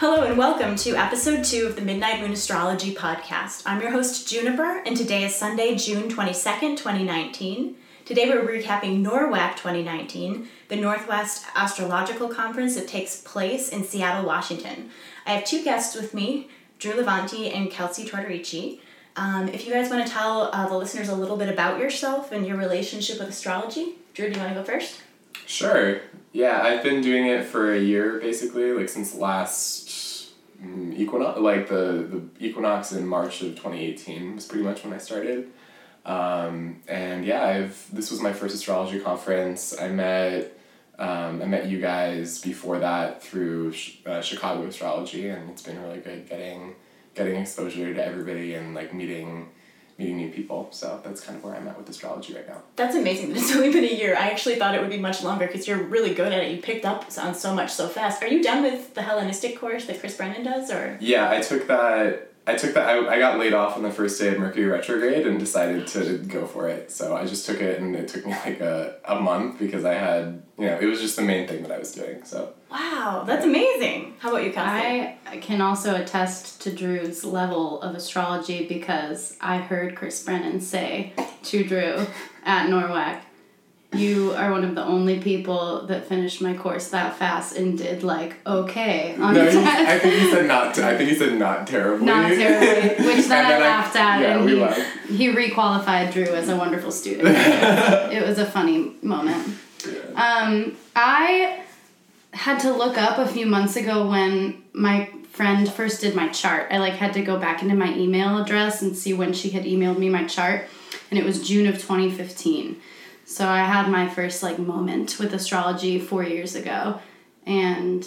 Hello and welcome to episode two of the Midnight Moon Astrology podcast. I'm your host, Juniper, and today is Sunday, June 22nd, 2019. Today we're recapping NORWAC 2019, the Northwest Astrological Conference that takes place in Seattle, Washington. I have two guests with me, Drew Levanti and Kelsey Tortorice. Um, if you guys want to tell uh, the listeners a little bit about yourself and your relationship with astrology, Drew, do you want to go first? Sure. Yeah, I've been doing it for a year basically, like since last equinox, like the, the equinox in March of 2018 was pretty much when I started. Um, and yeah, I've this was my first astrology conference. I met um, I met you guys before that through uh, Chicago astrology, and it's been really good getting getting exposure to everybody and like meeting meeting new people. So that's kind of where I'm at with astrology right now. That's amazing. That it's only been a year. I actually thought it would be much longer because you're really good at it. You picked up on so much so fast. Are you done with the Hellenistic course that Chris Brennan does, or? Yeah, I took that I took that. I, I got laid off on the first day of Mercury retrograde and decided to go for it. So I just took it, and it took me like a, a month because I had you know it was just the main thing that I was doing. So wow, that's amazing. How about you, Kelsey? I can also attest to Drew's level of astrology because I heard Chris Brennan say to Drew at NORWAC you are one of the only people that finished my course that fast and did like okay on no, the test. I think he said not. I think he said not terribly. Not terribly, which then, I laughed I, at, yeah, and he laughed. he requalified Drew as a wonderful student. it was a funny moment. Yeah. Um, I had to look up a few months ago when my friend first did my chart. I like had to go back into my email address and see when she had emailed me my chart, and it was June of twenty fifteen. So I had my first like moment with astrology four years ago, and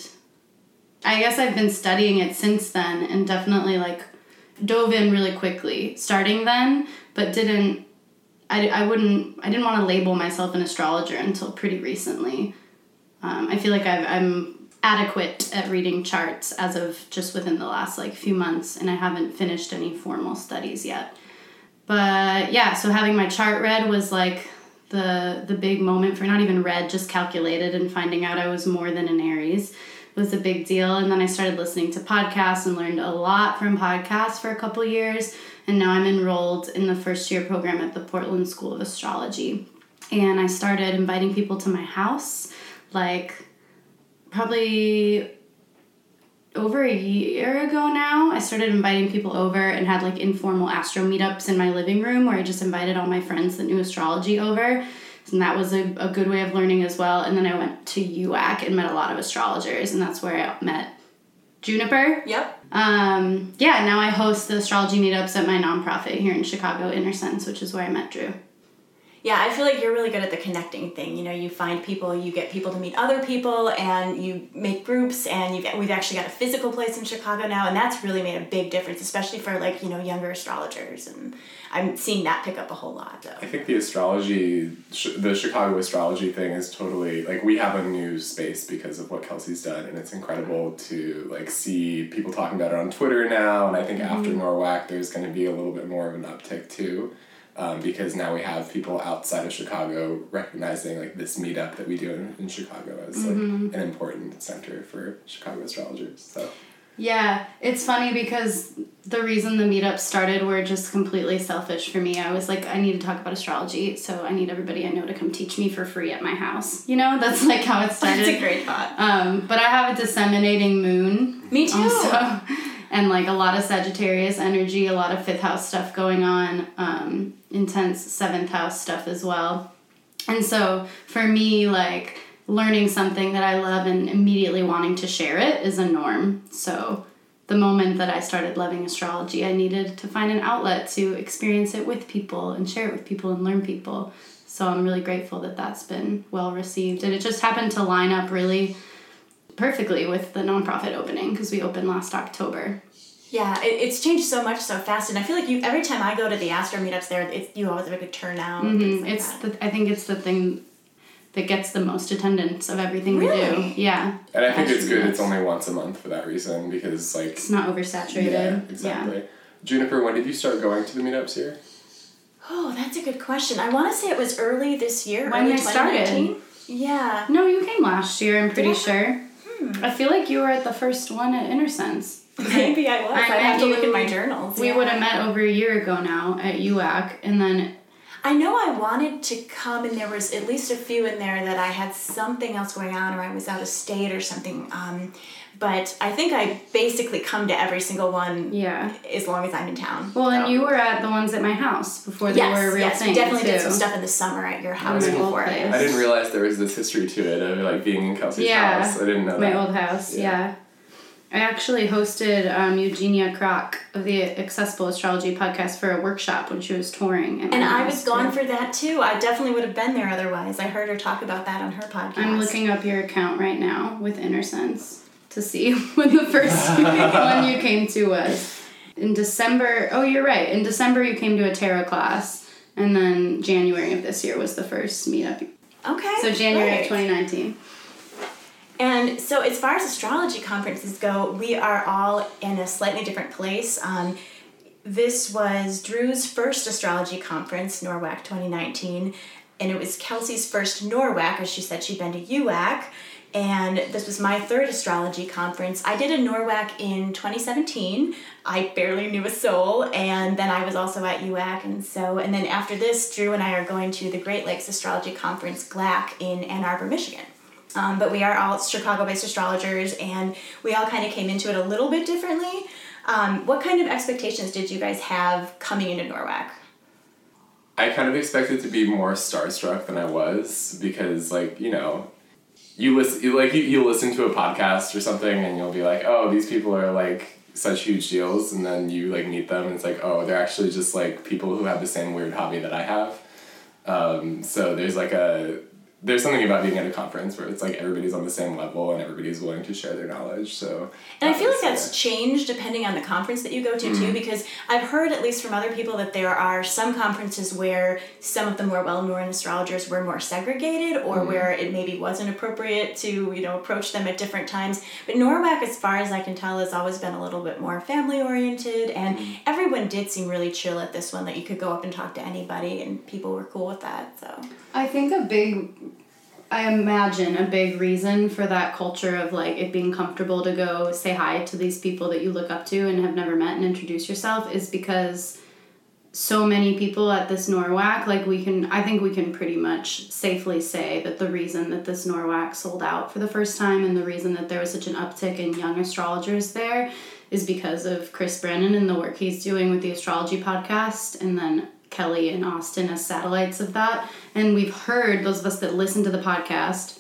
I guess I've been studying it since then, and definitely like dove in really quickly starting then, but didn't. I, I wouldn't I didn't want to label myself an astrologer until pretty recently. Um, I feel like I've, I'm adequate at reading charts as of just within the last like few months, and I haven't finished any formal studies yet. But yeah, so having my chart read was like the the big moment for not even red, just calculated and finding out I was more than an Aries was a big deal. And then I started listening to podcasts and learned a lot from podcasts for a couple years. And now I'm enrolled in the first year program at the Portland School of Astrology. And I started inviting people to my house, like probably over a year ago now, I started inviting people over and had like informal astro meetups in my living room where I just invited all my friends that knew astrology over. And that was a, a good way of learning as well. And then I went to UAC and met a lot of astrologers, and that's where I met Juniper. Yep. Um, yeah, now I host the astrology meetups at my nonprofit here in Chicago, Inner Sense, which is where I met Drew yeah, I feel like you're really good at the connecting thing. You know, you find people, you get people to meet other people, and you make groups. And you've, we've actually got a physical place in Chicago now, and that's really made a big difference, especially for like you know younger astrologers. And I'm seeing that pick up a whole lot. Though. I think the astrology, the Chicago astrology thing is totally like we have a new space because of what Kelsey's done, and it's incredible to like see people talking about it on Twitter now. And I think mm-hmm. after NORWAC, there's going to be a little bit more of an uptick too um, because now we have people outside of Chicago recognizing like this meetup that we do in, in Chicago as mm-hmm. like an important center for Chicago astrologers. So yeah, it's funny because the reason the meetups started were just completely selfish for me. I was like, I need to talk about astrology, so I need everybody I know to come teach me for free at my house. You know, that's like how it started. that's a great thought. Um, but I have a disseminating moon. Me too. Also and like a lot of Sagittarius energy, a lot of fifth house stuff going on, um, intense seventh house stuff as well. And so for me, like learning something that I love and immediately wanting to share it is a norm. So the moment that I started loving astrology, I needed to find an outlet to experience it with people and share it with people and learn people. So I'm really grateful that that's been well received. And it just happened to line up really perfectly with the nonprofit opening because we opened last October. Yeah, it, it's changed so much so fast, and I feel like you every time I go to the Astro meetups there, it's you always have a good turnout. Mm-hmm. Like it's that. the I think it's the thing that gets the most attendance of everything really? we do. Yeah. And I think it's good. It's only once a month for that reason because like it's not oversaturated. Yeah, exactly. Yeah. Juniper, when did you start going to the meetups here? Oh, that's a good question. I want to say it was early this year. When early I started. Yeah. No, you came last year. I'm pretty sure. I feel like you were at the first one at InnerSense. Maybe I was. I, I have to look in my journals. We yeah. would have met over a year ago now at UAC, and then. I know I wanted to come, and there was at least a few in there that I had something else going on, or I was out of state or something. Um, but I think I basically come to every single one. Yeah. As long as I'm in town. Well, and you were at the ones at my house before they yes, were a real yes, thing. we definitely too. did some stuff in the summer at your house my old before. I didn't realize there was this history to it of like being in Kelsey's Yeah. house. I didn't know that. My that. old house, Yeah. yeah. I actually hosted um, Eugenia Krok of the Accessible Astrology podcast for a workshop when she was touring. at And I was gone too. for that too. I definitely would have been there otherwise. I heard her talk about that on her podcast. I'm looking up your account right now with InnerSense to see when the first one you came to was. In December, oh, you're right. In December, you came to a tarot class, and then January of this year was the first meetup. Okay. So, January of 2019. And so, as far as astrology conferences go, we are all in a slightly different place. Um, this was Drew's first astrology conference, NORWAC 2019, and it was Kelsey's first NORWAC, as she said she'd been to UAC. And this was my third astrology conference. I did a NORWAC in 2017. I barely knew a soul, and then I was also at UAC, and so, and then after this, Drew and I are going to the Great Lakes Astrology Conference, GLAC, in Ann Arbor, Michigan. Um, but we are all Chicago based astrologers and we all kind of came into it a little bit differently. Um, what kind of expectations did you guys have coming into NORWAC? I kind of expected to be more starstruck than I was because, like, you know, you listen, like, you, you listen to a podcast or something and you'll be like, oh, these people are like such huge deals, and then you like meet them and it's like, oh, they're actually just like people who have the same weird hobby that I have. Um, so there's like a there's something about being at a conference where it's like everybody's on the same level and everybody's willing to share their knowledge. So And I feel like that's uh, changed depending on the conference that you go to Mm-hmm. too, because I've heard at least from other people that there are some conferences where some of the more well-known astrologers were more segregated, or Mm-hmm. where it maybe wasn't appropriate to you know approach them at different times. But NORWAC, as far as I can tell, has always been a little bit more family-oriented, and Mm-hmm. everyone did seem really chill at this one. That you could go up and talk to anybody, and people were cool with that. So I think a big, I imagine a big reason for that culture of like it being comfortable to go say hi to these people that you look up to and have never met and introduce yourself is because so many people at this NORWAC, like we can, I think we can pretty much safely say that the reason that this NORWAC sold out for the first time and the reason that there was such an uptick in young astrologers there is because of Chris Brennan and the work he's doing with the astrology podcast and then Kelly and Austin as satellites of that. And we've heard, those of us that listen to the podcast,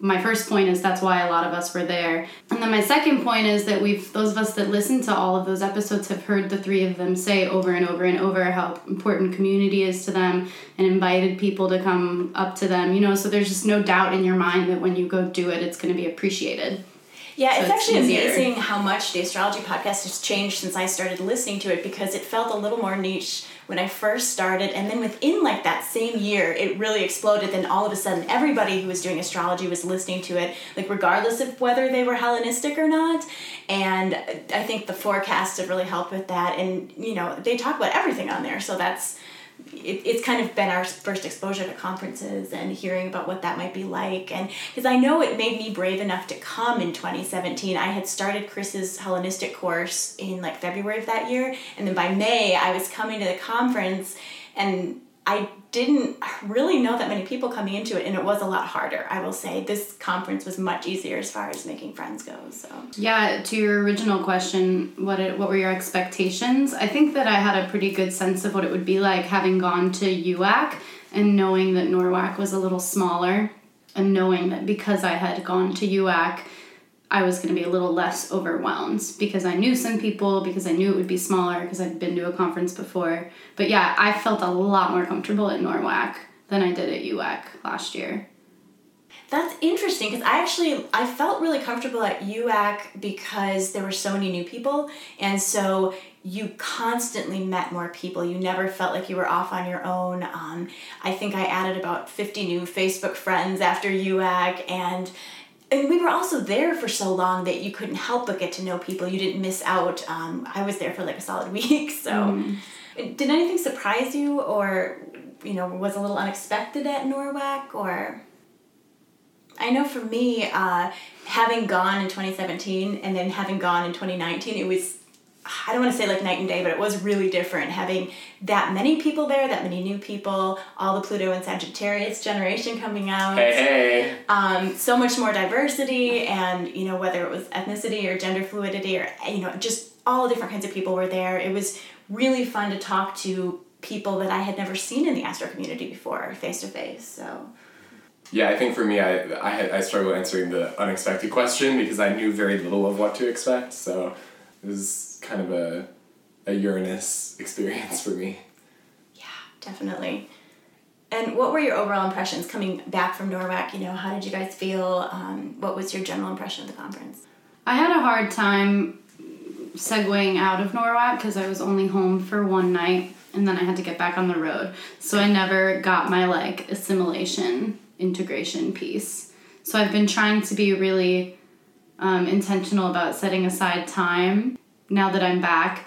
my first point is that's why a lot of us were there. And then my second point is that we've, those of us that listen to all of those episodes have heard the three of them say over and over and over how important community is to them and invited people to come up to them, you know, so there's just no doubt in your mind that when you go do it, it's going to be appreciated. Yeah, So it's actually amazing how much the astrology podcast has changed since I started listening to it because it felt a little more niche when I first started, and then within like that same year, it really exploded. Then all of a sudden, everybody who was doing astrology was listening to it, like regardless of whether they were Hellenistic or not. And I think the forecast have really helped with that. And you know, they talk about everything on there, so that's it, it's kind of been our first exposure to conferences and hearing about what that might be like. And because i know it made me brave enough to come in 2017 i had started chris's hellenistic course in like february of that year. And then by may i was coming to the conference and i didn't really know that many people coming into it and it was a lot harder i will say this conference was much easier as far as making friends go so Yeah, to your original question, what it, what were your expectations? I think that I had a pretty good sense of what it would be like having gone to UAC and knowing that NORWAC was a little smaller, and knowing that because I had gone to UAC, I was going to be a little less overwhelmed because I knew some people, because I knew it would be smaller, because I'd been to a conference before. But yeah, I felt a lot more comfortable at NORWAC than I did at UAC last year. That's interesting because I actually I felt really comfortable at UAC because there were so many new people and so you constantly met more people. You never felt like you were off on your own. Um, I think I added about 50 new Facebook friends after UAC and and we were also there for so long that you couldn't help but get to know people. You didn't miss out. Um, I was there for like a solid week. So, did anything surprise you, or you know, was a little unexpected at NORWAC, or? I I know for me, uh, having gone in 2017 and then having gone in 2019, it was I don't want to say like night and day, but it was really different having that many people there, that many new people, all the Pluto and Sagittarius generation coming out. Hey, hey. Um, so much more diversity, and you know whether it was ethnicity or gender fluidity or you know just all different kinds of people were there. It was really fun to talk to people that I had never seen in the astro community before, face to face. So. Yeah, I think for me, I I had I struggled answering the unexpected question because I knew very little of what to expect. So it was kind of a a Uranus experience for me. Yeah, definitely. And what were your overall impressions coming back from NORWAC? You know, how did you guys feel? Um, what was your general impression of the conference? I had a hard time segueing out of NORWAC because I was only home for one night and then I had to get back on the road. So I never got my like assimilation integration piece. So I've been trying to be really um, intentional about setting aside time now that I'm back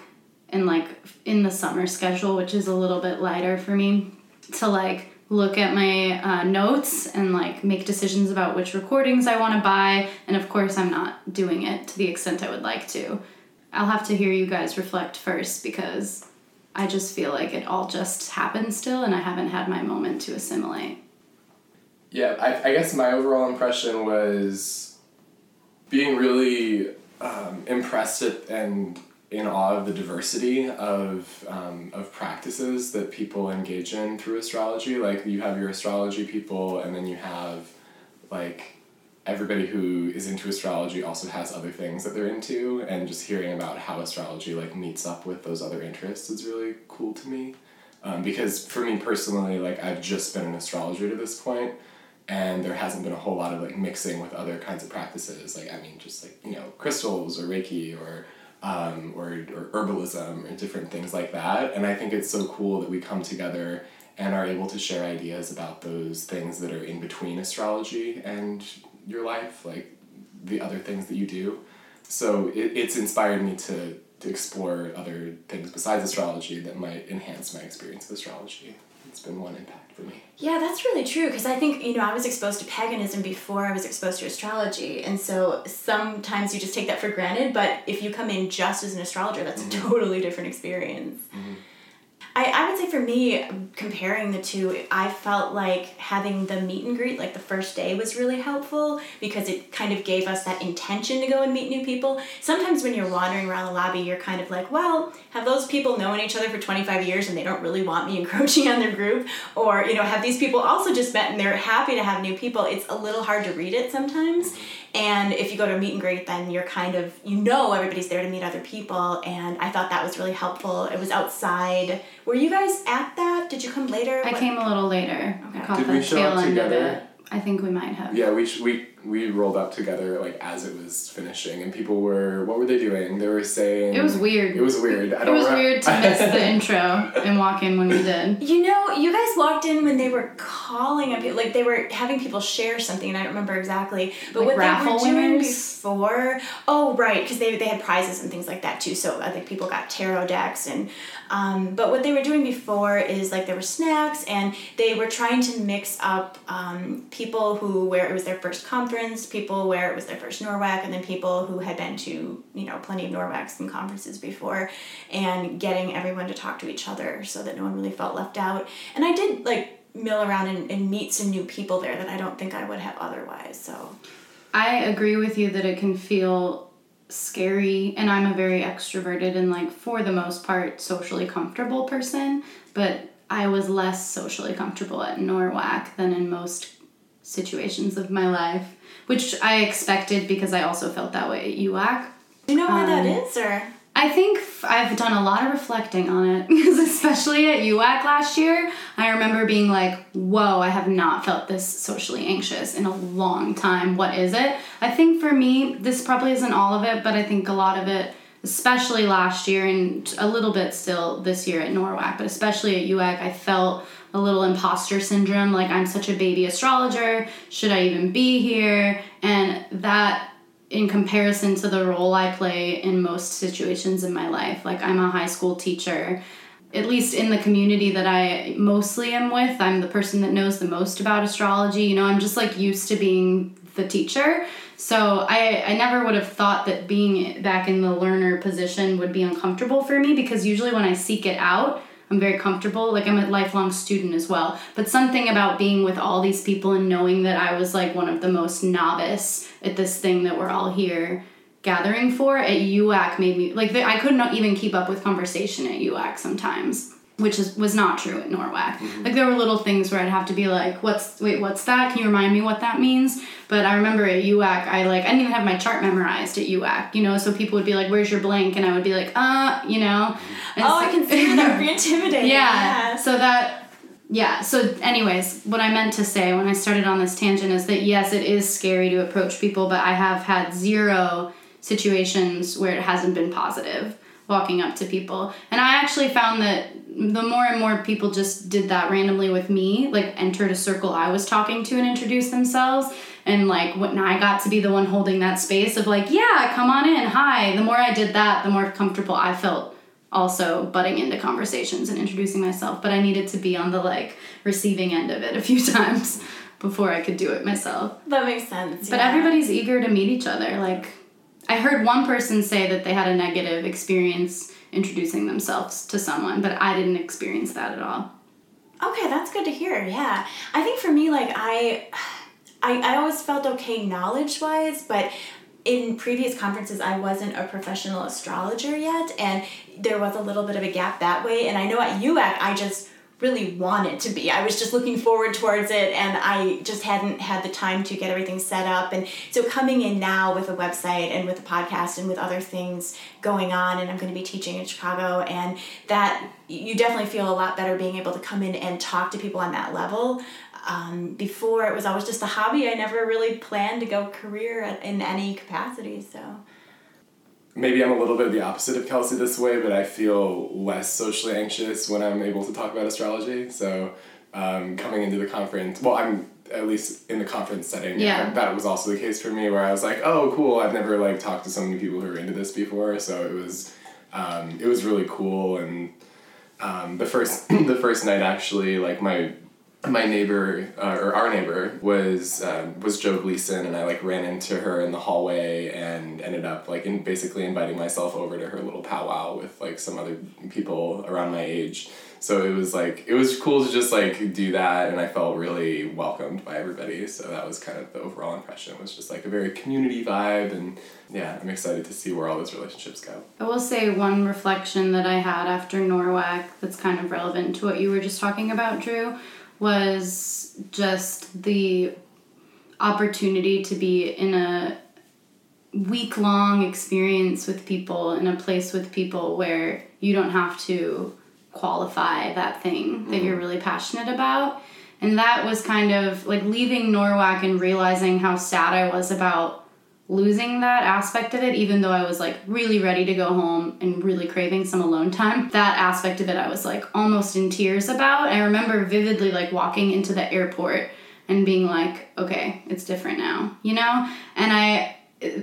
and like in the summer schedule, which is a little bit lighter for me, to like look at my uh, notes and like make decisions about which recordings I want to buy. And of course, I'm not doing it to the extent I would like to. I'll have to hear you guys reflect first because I just feel like it all just happened still and I haven't had my moment to assimilate. Yeah, I, I guess my overall impression was being really um, impressed at, and in awe of the diversity of, um, of practices that people engage in through astrology. Like you have your astrology people, and then you have like everybody who is into astrology also has other things that they're into, and just hearing about how astrology like meets up with those other interests is really cool to me. Um, because for me personally, like I've just been an astrologer to this point, and there hasn't been a whole lot of like mixing with other kinds of practices. Like i mean just like you know crystals or reiki or um, or, or herbalism or different things like that. And i think it's so cool that we come together and are able to share ideas about those things that are in between astrology and your life like the other things that you do. So it, it's inspired me to to explore other things besides astrology that might enhance my experience of astrology it's been one impact for me. Yeah, that's really true because I think, you know, I was exposed to paganism before I was exposed to astrology. And so sometimes you just take that for granted, but if you come in just as an astrologer, that's mm-hmm. a totally different experience. Mm-hmm. I, I would say for me, comparing the two, I felt like having the meet and greet, like the first day, was really helpful because it kind of gave us that intention to go and meet new people. Sometimes when you're wandering around the lobby, you're kind of like, well, have those people known each other for 25 years and they don't really want me encroaching on their group? Or, you know, have these people also just met and they're happy to have new people? It's a little hard to read it sometimes. And if you go to a meet and greet, then you're kind of, you know, everybody's there to meet other people. And I thought that was really helpful. It was outside. Were you guys at that? Did you come later? I what? came a little later. Okay. Did we show up together? I think we might have. Yeah, we sh- we we rolled up together like as it was finishing, and people were what were they doing? They were saying it was weird. It was weird. I it was weird to miss the intro and walk in when we did. You know, you guys walked in when they were calling up, like they were having people share something, and I don't remember exactly. But like what they were doing winners? before, oh right, because they they had prizes and things like that too. So I think people got tarot decks and um, but what they were doing before is like there were snacks and they were trying to mix up um, people who where it was their first conference, people where it was their first NORWAC, and then people who had been to you know plenty of NORWACs and conferences before, and getting everyone to talk to each other so that no one really felt left out. And I did like mill around and, and meet some new people there that I don't think I would have otherwise. So I agree with you that it can feel scary and I'm a very extroverted and like for the most part socially comfortable person, but I was less socially comfortable at NORWAC than in most situations of my life, which I expected because I also felt that way at UAC. Do you know why um, that is or I think I've done a lot of reflecting on it especially at UAC last year, I remember being like, whoa, I have not felt this socially anxious in a long time. What is it? I think for me, this probably isn't all of it, but I think a lot of it, especially last year and a little bit still this year at NORWAC, but especially at UAC, I felt a little imposter syndrome like I'm such a baby astrologer. Should I even be here? And that in comparison to the role I play in most situations in my life. Like, I'm a high school teacher. At least in the community that I mostly am with, I'm the person that knows the most about astrology. You know, I'm just like used to being the teacher. So I, I never would have thought that being back in the learner position would be uncomfortable for me because usually when I seek it out, I'm very comfortable. Like I'm a lifelong student as well. But something about being with all these people and knowing that I was like one of the most novice at this thing that we're all here gathering for at UAC made me like I could not even keep up with conversation at UAC sometimes which is, was not true at NORWAC. Mm-hmm. Like there were little things where I'd have to be like, "What's wait, what's that? Can you remind me what that means?" But I remember at UAC, I like I didn't even have my chart memorized at UAC, you know. So people would be like, "Where's your blank?" And I would be like, "Uh, you know." And oh, so, I can see that would be intimidating. Yeah, yeah. So that yeah. So anyways, what I meant to say when I started on this tangent is that yes, it is scary to approach people, but I have had zero situations where it hasn't been positive walking up to people. And I actually found that the more and more people just did that randomly with me, like entered a circle I was talking to and introduced themselves. And like when I got to be the one holding that space of like, yeah, come on in, hi. The more I did that, the more comfortable I felt also butting into conversations and introducing myself. But I needed to be on the like receiving end of it a few times before I could do it myself. That makes sense. But yeah. everybody's eager to meet each other. Like I heard one person say that they had a negative experience introducing themselves to someone, but I didn't experience that at all. Okay, that's good to hear. Yeah. I think for me like I I, I always felt okay knowledge wise, but in previous conferences I wasn't a professional astrologer yet and there was a little bit of a gap that way and I know at UAC I just really wanted to be. I was just looking forward towards it and I just hadn't had the time to get everything set up. And so coming in now with a website and with a podcast and with other things going on and I'm going to be teaching in Chicago and that you definitely feel a lot better being able to come in and talk to people on that level. Um, before it was always just a hobby. I never really planned to go career in any capacity. So maybe I'm a little bit the opposite of Kelsey this way, but I feel less socially anxious when I'm able to talk about astrology. So um, coming into the conference, well, I'm at least in the conference setting. Yeah. That was also the case for me, where I was like, oh, cool. I've never like talked to so many people who are into this before, so it was, um, it was really cool. And um, the first the first night actually, like my my neighbor uh, or our neighbor was um, was Joe Gleason, and I like ran into her in the hallway and ended up like in basically inviting myself over to her little powwow with like some other people around my age. So it was like it was cool to just like do that, and I felt really welcomed by everybody. So that was kind of the overall impression. It was just like a very community vibe, and yeah, I'm excited to see where all those relationships go. I will say one reflection that I had after NORWAC that's kind of relevant to what you were just talking about, Drew was just the opportunity to be in a week long experience with people in a place with people where you don't have to qualify that thing that you're mm-hmm. really passionate about. And that was kind of like leaving NORWAC and realizing how sad I was about losing that aspect of it, even though I was like really ready to go home and really craving some alone time. That aspect of it, I was like almost in tears about. I remember vividly like walking into the airport and being like, okay, it's different now, you know? And I,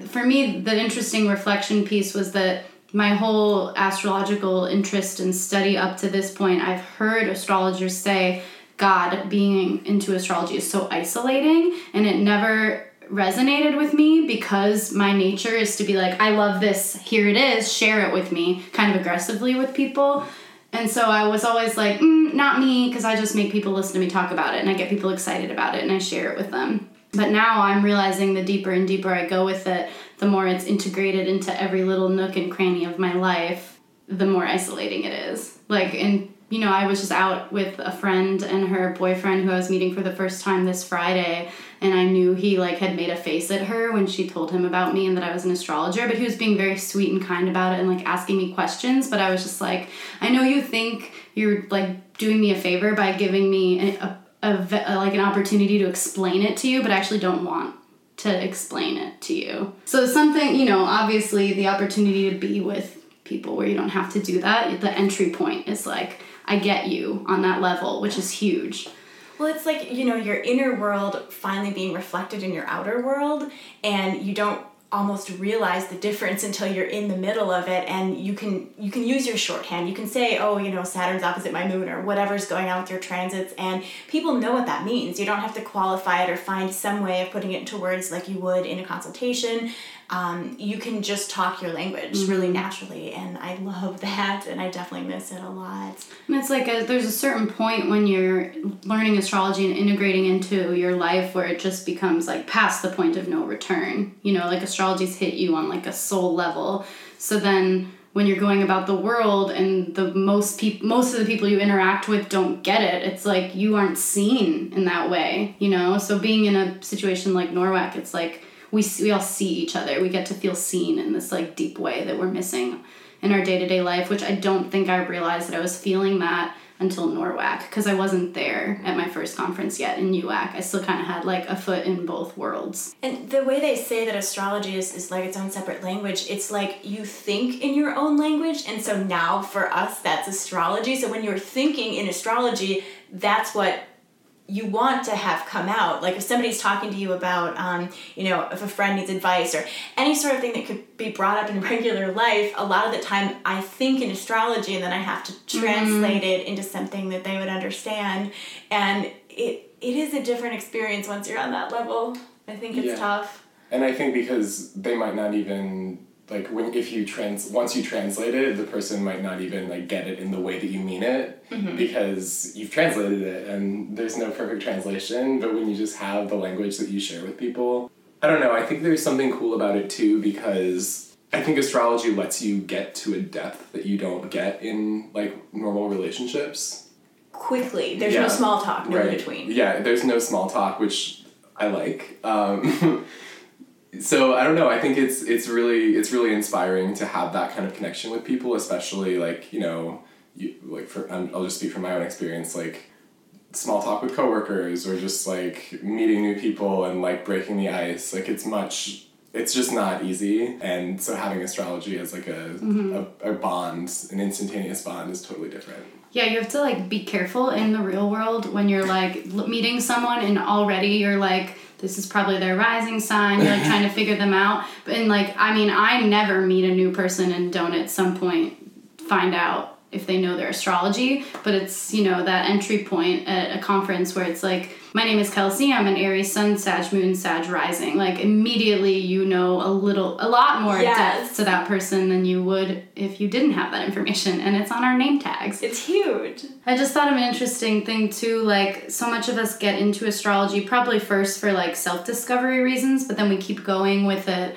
for me, the interesting reflection piece was that my whole astrological interest and study up to this point, I've heard astrologers say, God being into astrology is so isolating, and it never resonated with me because my nature is to be like, I love this, here it is, share it with me, kind of aggressively with people. And so I was always like, mm, not me, because I just make people listen to me talk about it and I get people excited about it and I share it with them. But now I'm realizing the deeper and deeper I go with it, the more it's integrated into every little nook and cranny of my life, the more isolating it is. Like, and you know, I was just out with a friend and her boyfriend who I was meeting for the first time this Friday, and I knew he like had made a face at her when she told him about me and that I was an astrologer, but he was being very sweet and kind about it and like asking me questions, but I was just like, I know you think you're like doing me a favor by giving me a, a, a like an opportunity to explain it to you, but I actually don't want to explain it to you. So something, you know, obviously the opportunity to be with people where you don't have to do that, the entry point is like I get you on that level, which is huge. Well, it's like, you know, your inner world finally being reflected in your outer world, and you don't almost realize the difference until you're in the middle of it and you can you can use your shorthand. You can say oh you know saturn's opposite my moon or whatever's going on with your transits and people know what that means. You don't have to qualify it or find some way of putting it into words like you would in a consultation um, you can just talk your language mm-hmm. really naturally and i love that and i definitely miss it a lot. And it's like a, there's a certain point when you're learning astrology and integrating into your life where it just becomes like past the point of no return. You know like astrology's hit you on like a soul level. So then when you're going about the world and the most people most of the people you interact with don't get it it's like you aren't seen in that way you know? So being in a situation like NORWAC it's like we we all see each other. We get to feel seen in this like deep way that we're missing in our day to day life, which I don't think I realized that I was feeling that until NORWAC because I wasn't there at my first conference yet in UAC. I still kind of had like a foot in both worlds. And the way they say that astrology is, is like its own separate language, it's like you think in your own language. And so now for us, that's astrology. So when you're thinking in astrology, that's what you want to have come out like if somebody's talking to you about um, you know if a friend needs advice or any sort of thing that could be brought up in regular life a lot of the time i think in astrology and then i have to mm-hmm. translate mm-hmm. it into something that they would understand and it it is a different experience once you're on that level i think it's yeah. tough and i think because they might not even like when if you trans once you translate it the person might not even like get it in the way that you mean it mm-hmm. because you've translated it and there's no perfect translation but when you just have the language that you share with people i don't know i think there's something cool about it too because i think astrology lets you get to a depth that you don't get in like normal relationships quickly there's yeah. no small talk no right. between yeah there's no small talk which i like um, so I don't know. I think it's it's really it's really inspiring to have that kind of connection with people, especially like you know, you, like for I'll just speak from my own experience, like small talk with coworkers or just like meeting new people and like breaking the ice. Like it's much. It's just not easy, and so having astrology as like a, mm-hmm. a, a bond, an instantaneous bond, is totally different. Yeah, you have to like be careful in the real world when you're like meeting someone and already you're like this is probably their rising sign. You're like trying to figure them out. But and like I mean, I never meet a new person and don't at some point find out if they know their astrology, but it's, you know, that entry point at a conference where it's like, my name is Kelsey, I'm an Aries Sun, Sag Moon, Sag Rising. Like immediately you know a little, a lot more yes. depth to that person than you would if you didn't have that information, and it's on our name tags. It's huge. I just thought of an interesting thing too, like so much of us get into astrology probably first for like self-discovery reasons, but then we keep going with it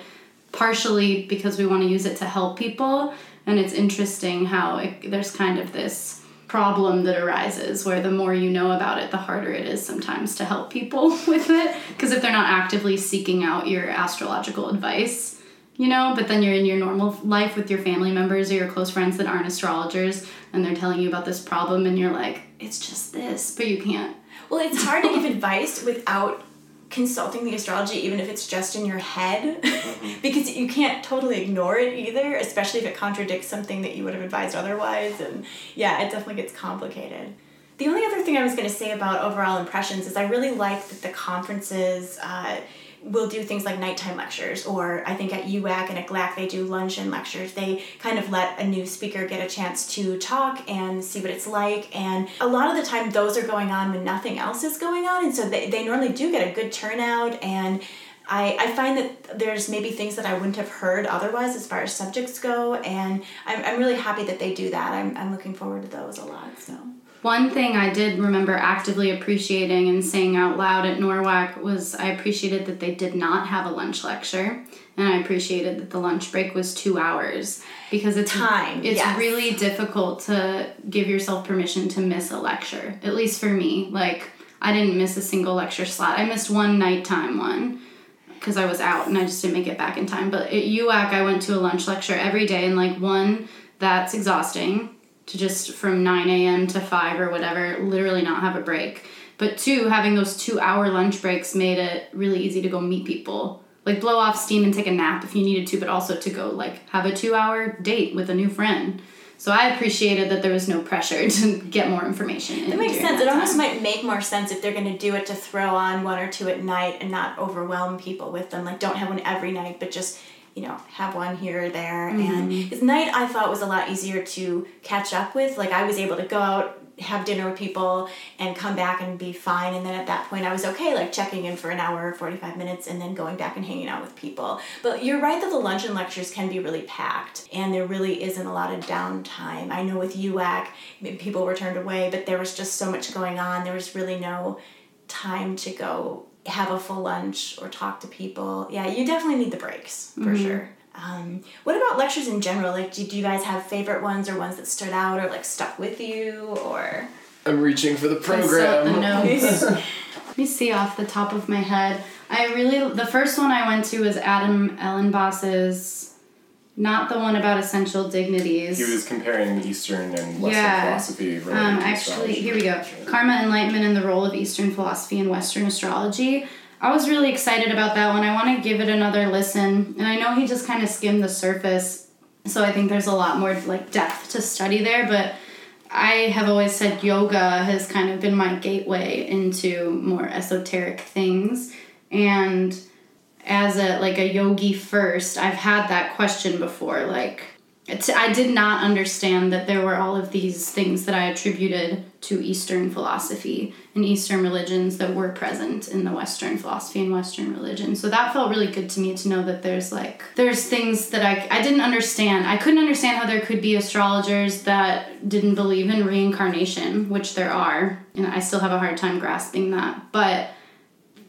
partially because we want to use it to help people and it's interesting how it, there's kind of this problem that arises where the more you know about it the harder it is sometimes to help people with it. Because if they're not actively seeking out your astrological advice you know but then you're in your normal life with your family members or your close friends that aren't astrologers and they're telling you about this problem and you're like it's just this but you can't. Well it's hard to give advice without consulting the astrology even if it's just in your head mm-hmm. because you can't totally ignore it either especially if it contradicts something that you would have advised otherwise and yeah it definitely gets complicated the only other thing i was going to say about overall impressions is i really like that the conferences uh, will do things like nighttime lectures, or I think at UAC and at GLAC they do luncheon lectures. They kind of let a new speaker get a chance to talk and see what it's like. And a lot of the time, those are going on when nothing else is going on, and so they, they normally do get a good turnout. And I, I find that there's maybe things that I wouldn't have heard otherwise as far as subjects go, and I'm, I'm really happy that they do that. I'm, I'm looking forward to those a lot. So. One thing I did remember actively appreciating and saying out loud at NORWAC was I appreciated that they did not have a lunch lecture, and I appreciated that the lunch break was two hours because it's time. It's yes. really difficult to give yourself permission to miss a lecture. At least for me, like I didn't miss a single lecture slot. I missed one nighttime one because I was out and I just didn't make it back in time. But at UAC, I went to a lunch lecture every day, and like one, that's exhausting to just from 9 a.m. to 5 or whatever, literally not have a break. But two, having those two hour lunch breaks made it really easy to go meet people. Like blow off steam and take a nap if you needed to, but also to go like have a two hour date with a new friend. So I appreciated that there was no pressure to get more information. That makes sense. That it almost might make more sense if they're going to do it to throw on one or two at night and not overwhelm people with them. Like, don't have one every night, but just you know have one here or there. Mm-hmm. and his night i thought was a lot easier to catch up with. Like i was able to go out have dinner with people and come back and be fine. And then at that point i was okay like checking in for an hour or 45 minutes and then going back and hanging out with people. But you're right that the luncheon lectures can be really packed and there really isn't a lot of downtime. I know with uac people were turned away but there was just so much going on. There was really no time to go have a full lunch or talk to people. Yeah, you definitely need the breaks for mm-hmm. sure. Um, what about lectures in general? Like, do, do you guys have favorite ones or ones that stood out or like stuck with you or? I'm reaching for the program. The notes. Let me see off the top of my head. I really the first one I went to was Adam Elenbaas's not the one about essential dignities. He was comparing Eastern and Western yeah. philosophy. Um, actually, here we go. Karma, Enlightenment, and the Role of Eastern Philosophy and Western Astrology. I was really excited about that one. I want to give it another listen. And I know he just kind of skimmed the surface, so I think there's a lot more like depth to study there, but I have always said yoga has kind of been my gateway into more esoteric things. And as a like a yogi first, I've had that question before. Like, I did not understand that there were all of these things that I attributed to Eastern philosophy and Eastern religions that were present in the Western philosophy and Western religion. So that felt really good to me to know that there's like there's things that I I didn't understand. I couldn't understand how there could be astrologers that didn't believe in reincarnation, which there are, and I still have a hard time grasping that. But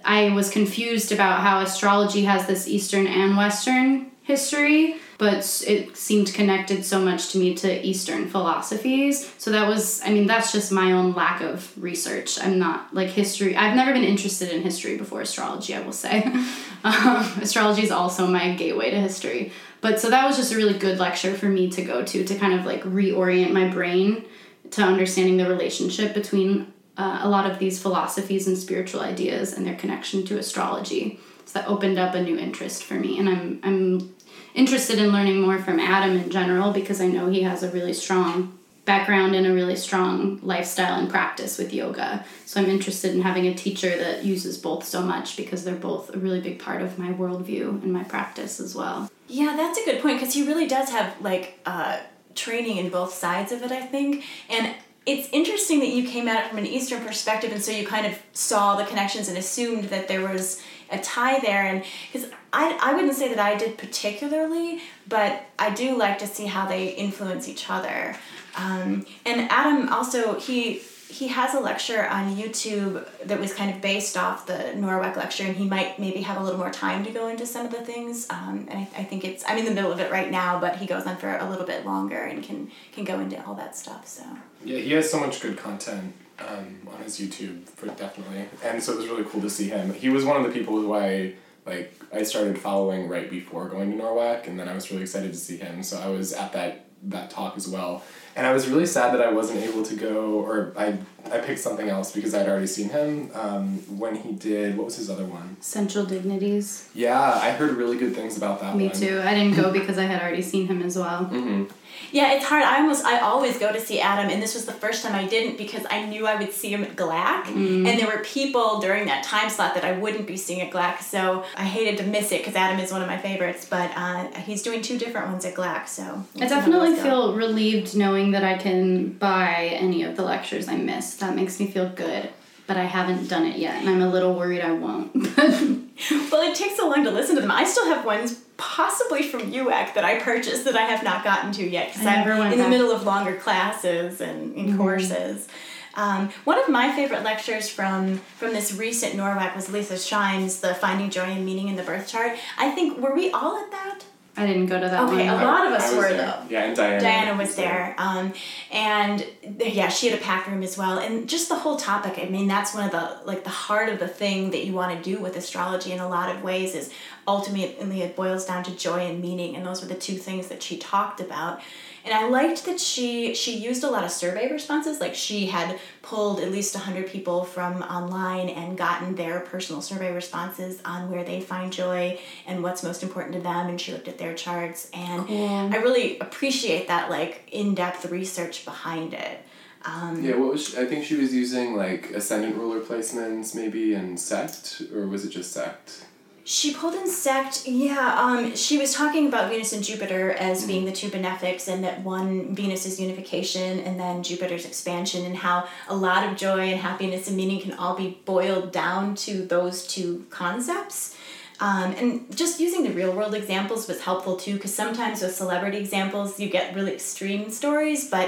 I was confused about how astrology has this Eastern and Western history, but it seemed connected so much to me to Eastern philosophies. So that was, I mean, that's just my own lack of research. I'm not like history, I've never been interested in history before astrology, I will say. um, astrology is also my gateway to history. But so that was just a really good lecture for me to go to to kind of like reorient my brain to understanding the relationship between uh, a lot of these philosophies and spiritual ideas and their connection to astrology. So that opened up a new interest for me, and I'm I'm interested in learning more from Adam in general because I know he has a really strong background and a really strong lifestyle and practice with yoga. So I'm interested in having a teacher that uses both so much because they're both a really big part of my worldview and my practice as well. Yeah, that's a good point because he really does have like uh, training in both sides of it, I think. And it's interesting that you came at it from an Eastern perspective, and so you kind of saw the connections and assumed that there was a tie there. And because I, I wouldn't say that I did particularly, but I do like to see how they influence each other. Um, and Adam also he he has a lecture on YouTube that was kind of based off the NORWAC lecture, and he might maybe have a little more time to go into some of the things. Um, and I, I think it's I'm in the middle of it right now, but he goes on for a little bit longer and can can go into all that stuff. So yeah, he has so much good content um, on his YouTube for definitely, and so it was really cool to see him. He was one of the people who I like I started following right before going to NORWAC, and then I was really excited to see him. So I was at that that talk as well and I was really sad that I wasn't able to go, or I I picked something else because I'd already seen him um, when he did what was his other one? Essential Dignities. Yeah, I heard really good things about that. Me one. too. I didn't go because I had already seen him as well. Mm-hmm. Yeah, it's hard. I almost I always go to see Adam, and this was the first time I didn't because I knew I would see him at GLAC, mm. and there were people during that time slot that I wouldn't be seeing at GLAC, so I hated to miss it because Adam is one of my favorites. But uh, he's doing two different ones at GLAC, so I definitely feel relieved knowing that I can buy any of the lectures I missed. That makes me feel good but I haven't done it yet, and I'm a little worried I won't. well, it takes so long to listen to them. I still have ones possibly from UAC that I purchased that I have not gotten to yet because I'm in back. the middle of longer classes and in mm-hmm. courses. Um, one of my favorite lectures from from this recent NORWAC was Leisa Schaim's, the Finding Joy and Meaning in the Birth Chart. I think were we all at that? I didn't go to that okay, one. a lot of us were there. though. Yeah, and Diana. Diana was there. Um, and yeah, she had a packed room as well. And just the whole topic, I mean, that's one of the, like, the heart of the thing that you want to do with astrology in a lot of ways is ultimately it boils down to joy and meaning, and those were the two things that she talked about. And I liked that she she used a lot of survey responses. Like she had pulled at least 100 people from online and gotten their personal survey responses on where they find joy and what's most important to them and she looked at their charts and cool. I really appreciate that like in-depth research behind it. Um, yeah, what was she, I think she was using like ascendant ruler placements maybe and sect or was it just sect? She pulled in sect, yeah. Um, she was talking about Venus and Jupiter as being the two benefics, and that one Venus is unification, and then Jupiter's expansion, and how a lot of joy and happiness and meaning can all be boiled down to those two concepts. Um, and just using the real world examples was helpful too, because sometimes with celebrity examples you get really extreme stories, but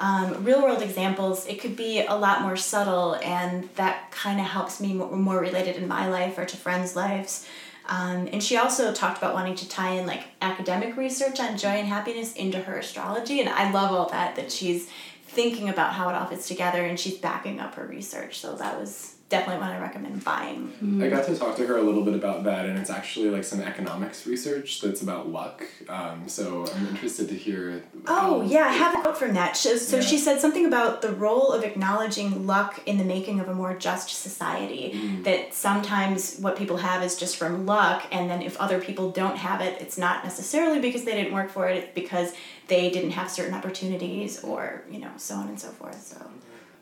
um, real world examples, it could be a lot more subtle, and that kind of helps me more, more related in my life or to friends' lives. Um, and she also talked about wanting to tie in like academic research on joy and happiness into her astrology, and I love all that that she's thinking about how it all fits together and she's backing up her research. So that was definitely one I recommend buying. Mm-hmm. I got to talk to her a little bit about that, and it's actually like some economics research that's about luck. Um, so I'm interested to hear. Oh yeah, I have a quote from that. So, so yeah. she said something about the role of acknowledging luck in the making of a more just society. Mm. That sometimes what people have is just from luck, and then if other people don't have it, it's not necessarily because they didn't work for it. It's because they didn't have certain opportunities, or you know, so on and so forth. So.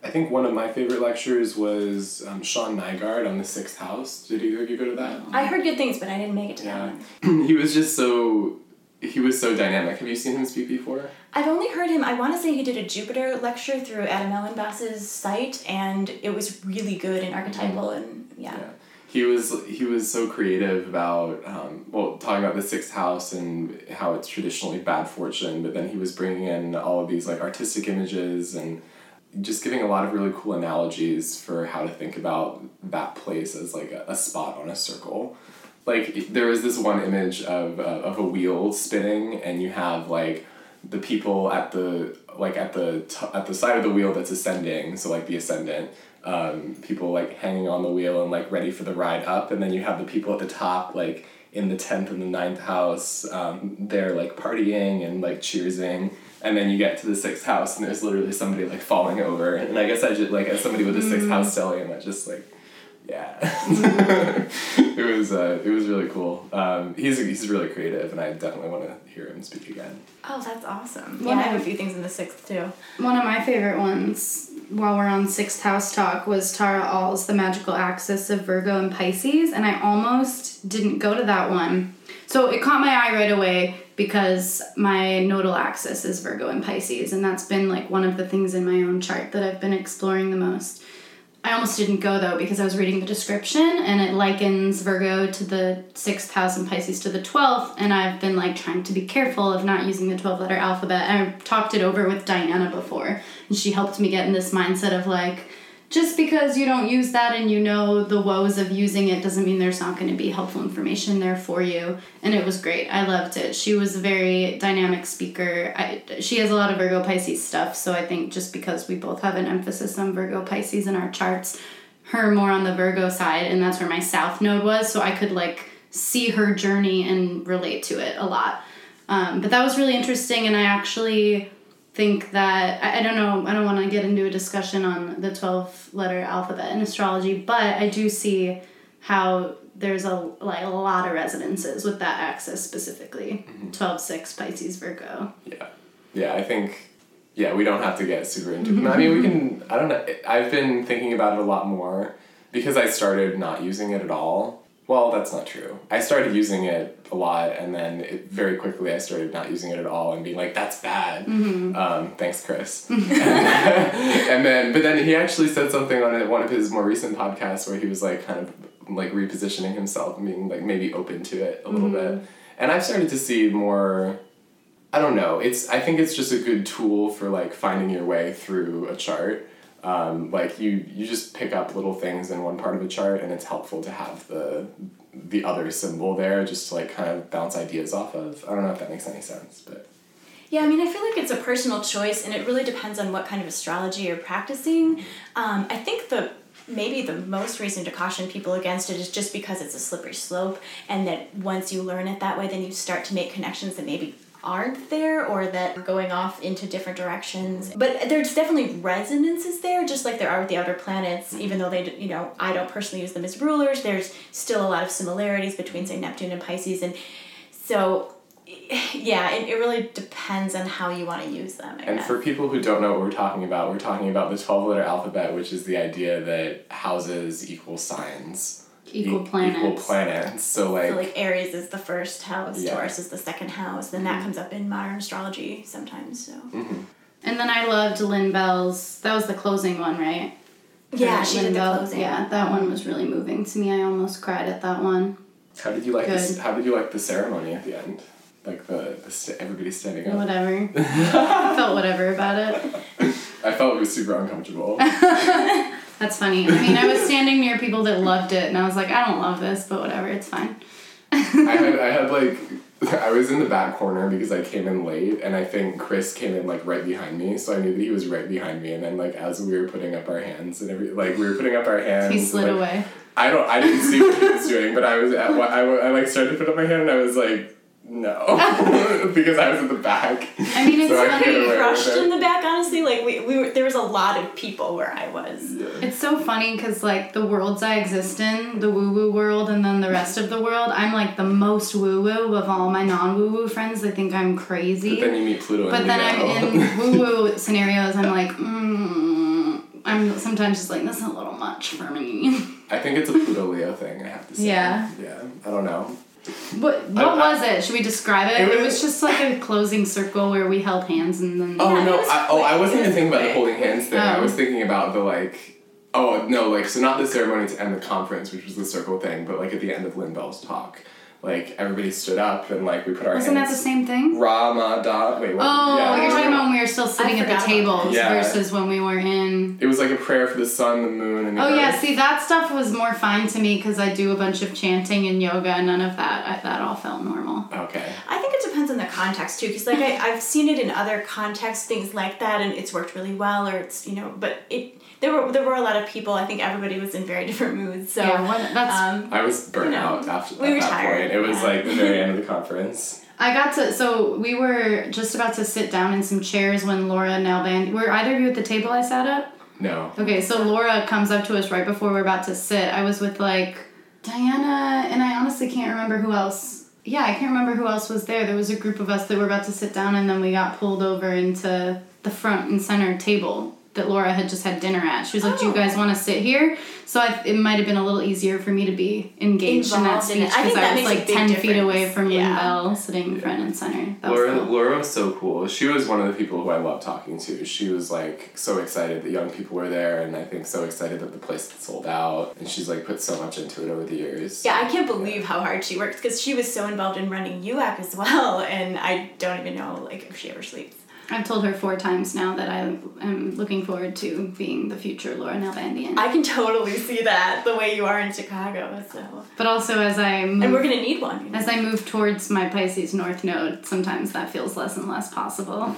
I think one of my favorite lectures was um, Sean Nygaard on the Sixth House. Did either of you go to that? I heard good things, but I didn't make it to yeah. that one. he was just so he was so dynamic. Have you seen him speak before? I've only heard him. I want to say he did a Jupiter lecture through Adam Elenbaas's site, and it was really good and archetypal, and yeah. yeah. He was he was so creative about um, well talking about the sixth house and how it's traditionally bad fortune, but then he was bringing in all of these like artistic images and just giving a lot of really cool analogies for how to think about that place as like a, a spot on a circle. Like there is this one image of, uh, of a wheel spinning and you have like the people at the like at the t- at the side of the wheel that's ascending so like the ascendant um, people like hanging on the wheel and like ready for the ride up and then you have the people at the top like in the 10th and the ninth house um, they're like partying and like cheersing and then you get to the sixth house and there's literally somebody like falling over. And i guess i just like as somebody with a sixth house stellium i just like yeah. It was uh, it was really cool. Um, he's he's really creative and i definitely want to hear him speak again. Oh that's awesome. Yeah i have a few things in the sixth too. One of my favorite ones while we're on sixth house talk was Tara Aal's the magical axis of virgo and pisces and i almost didn't go to that one so it caught my eye right away because my nodal axis is Virgo and Pisces, and that's been like one of the things in my own chart that I've been exploring the most. I almost didn't go though because I was reading the description and it likens Virgo to the sixth house and Pisces to the 12th. And I've been like trying to be careful of not using the 12 letter alphabet. I talked it over with Diana before and she helped me get in this mindset of like, just because you don't use that and you know the woes of using it doesn't mean there's not going to be helpful information there for you. And it was great. I loved it. She was a very dynamic speaker. I, she has a lot of virgo pisces stuff so i think just because we both have an emphasis on virgo pisces in our charts her more on the virgo side and that's where my south node was so i could like see her journey and relate to it a lot. Um, but that was really interesting and i actually think that I, I don't know I don't want to get into a discussion on the 12 letter alphabet in astrology but I do see how there's a like a lot of resonances with that axis specifically. Mm-hmm. 12 6 Pisces Virgo. Yeah. Yeah I think yeah we don't have to get super into it I mean we can I don't know I've been thinking about it a lot more because I started not using it at all well, that's not true. I started using it a lot, and then it, very quickly I started not using it at all and being like, "That's bad." Mm-hmm. Um, thanks, Chris. and, then, but then he actually said something on one of his more recent podcasts where he was like, kind of like repositioning himself and being like maybe open to it a little mm-hmm. bit. And I've started to see more. I don't know. It's. I think it's just a good tool for like finding your way through a chart um, like you you just pick up little things in one part of a chart and it's helpful to have the the other symbol there just to like kind of bounce ideas off of i don't know if that makes any sense but yeah, I mean, I feel like it's a personal choice, and it really depends on what kind of astrology you're practicing. Um, I think the maybe the most reason to caution people against it is just because it's a slippery slope, and that once you learn it that way, then you start to make connections that maybe aren't there or that are going off into different directions. But there's definitely resonances there, just like there are with the outer planets, mm-hmm. even though they, you know, I don't personally use them as rulers, there's still a lot of similarities between, say, Neptune and Pisces. And so, yeah, it, it really depends on how you want to use them. I and guess. for people who don't know what we're talking about, we're talking about the 12 letter alphabet, which is the idea that houses equal signs. Equal planets. Equal planets. So, like, So like Aries is the first house, Yeah. Taurus is the second house, then that mm-hmm. comes up in modern astrology sometimes. So mm-hmm. And then I loved Lynn Bell's. That was the closing one, right? yeah, she Lynn did the Bell- closing. Yeah, that one was really moving to me. I almost cried at that one. how did you like this? How did you like the ceremony at the end? Like the, the st- everybody standing up. Whatever. I felt whatever about it. I felt it was super uncomfortable. That's funny. I mean, I was standing near people that loved it, and I was like, I don't love this, but whatever, it's fine. I had I had like I was in the back corner because I came in late and I think Chris came in like right behind me so I knew that he was right behind me and then like as we were putting up our hands and every like we were putting up our hands He slid like, away. I don't I didn't see what he was doing but I was at what I, I like started to put up my hand and I was like no because I was in the back I mean, it's So I funny. can't We crushed in the back, honestly. Like we, we were, there was a lot of people where I was. It's so funny because like the worlds I exist in, the woo woo world, and then the rest of the world, I'm like the most woo woo of all my non woo woo friends. They think I'm crazy. but then you meet Pluto But and then I'm in woo woo scenarios. I'm like, mm, I'm sometimes just like, this is a little much for me. I think it's a Pluto Leo thing I have to say Yeah. yeah I don't know What what I- I- was it? Should we describe it? It It was- was, just like a closing circle where we held hands and then. Oh Yeah, no! I, oh, I wasn't even thinking about the holding hands thing. I Oh. was thinking about the like. Oh no! Like so, not the ceremony to end the conference, which was the circle thing, but like at the end of Lynn Bell's talk, like everybody stood up and like we put our hands. Wasn't that the same thing? Ramadan. Wait, what? Oh, yeah, you're talking yeah. about when we were still sitting at the tables. Yeah. versus when we were in. It was like a prayer for the sun, the moon, and the Oh yeah, see that stuff was more fine to me because I do a bunch of chanting and yoga, and none of that. I, that all felt normal. Okay. I think it depends on the context too, because like I, I've seen it in other contexts, things like that, and it's worked really well, or it's you know, but it there were there were a lot of people. I think everybody was in very different moods. So yeah, what, that's. um, I was burnt You know, out after we at were that tired, point. It was yeah. like the very end of the conference. I got to so we were just about to sit down in some chairs when Laura Nalband were either of you at the table I sat at? No. Okay, so Laura comes up to us right before we're about to sit. I was with like Diana and I honestly can't remember who else. Yeah, I can't remember who else was there. There was a group of us that were about to sit down and then we got pulled over into the front and center table that Laura had just had dinner at. She was like, "Do you Oh. guys want to sit here?" So I, it might have been a little easier for me to be engaged in that Involved in it. speech I think because I, that was makes like big ten feet away from Lynn Yeah. Bell, sitting front and center. That was Laura, cool. Laura was so cool. She was one of the people who I love talking to. She was like so excited that young people were there, and I think so excited that the place had sold out. And she's like put so much into it over the years. yeah, I can't believe how hard she works because she was so involved in running UAC as well, and I don't even know like if she ever sleeps. I've told her four times now that I am looking forward to being the future Laura Nalbandian. I can totally see that the way you are in Chicago. So, But also as I and we're gonna need one. you know? as I move towards my Pisces North node, sometimes that feels less and less possible.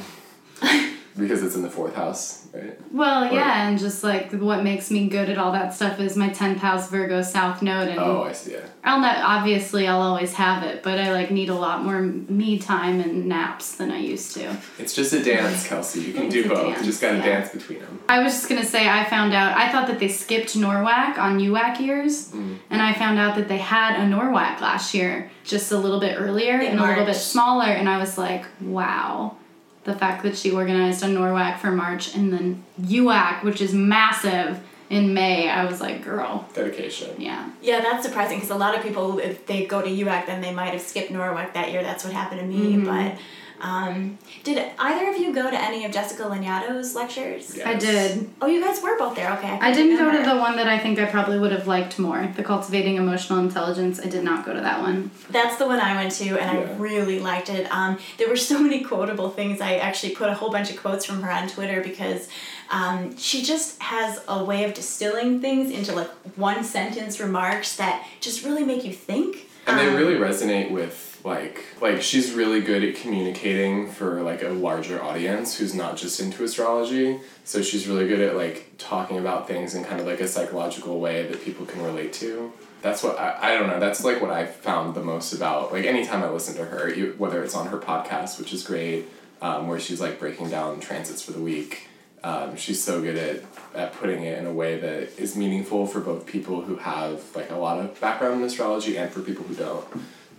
Because it's in the fourth house, right? Well, Or- yeah, and just like what makes me good at all that stuff is my 10th house Virgo South node, and Oh, I see it. I'll not obviously I'll always have it, but I like need a lot more me time and naps than I used to. It's just a dance, Kelsey. You can It's do both. dance, you just gotta yeah. dance between them. I was just gonna say I found out I thought that they skipped NORWAC on UAC years, mm. and I found out that they had a NORWAC last year, just a little bit earlier In and a little bit smaller, and I was like, wow. The fact that she organized a NORWAC for March and then UAC, which is massive, in May, I was like, girl, Dedication. yeah. Yeah, that's surprising because a lot of people, if they go to UAC, then they might have skipped NORWAC that year. That's what happened to me. Mm-hmm. But um, did either of you go to any of Jessica Lanyadoo's lectures? Yeah. I did. Oh, you guys were both there. Okay. I couldn't didn't go to the one that I think I probably would have liked more, the Cultivating Emotional Intelligence. I did not go to that one. That's the one I went to, and I really liked it. Um, there were so many quotable things. I actually put a whole bunch of quotes from her on Twitter because um, she just has a way of distilling things into like one sentence remarks that just really make you think. And they Um, really resonate with like like she's really good at communicating for like a larger audience who's not just into astrology. So she's really good at like talking about things in kind of like a psychological way that people can relate to. That's what I, I don't know. That's like what I found the most about like anytime I listen to her, whether it's on her podcast, which is great, um, where she's like breaking down transits for the week. Um, she's so good at, at putting it in a way that is meaningful for both people who have like a lot of background in astrology and for people who don't.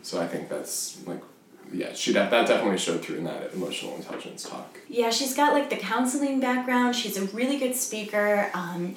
So I think that's like yeah, she that, that definitely showed through in that emotional intelligence talk. Yeah, she's got like the counseling background. She's a really good speaker. Um,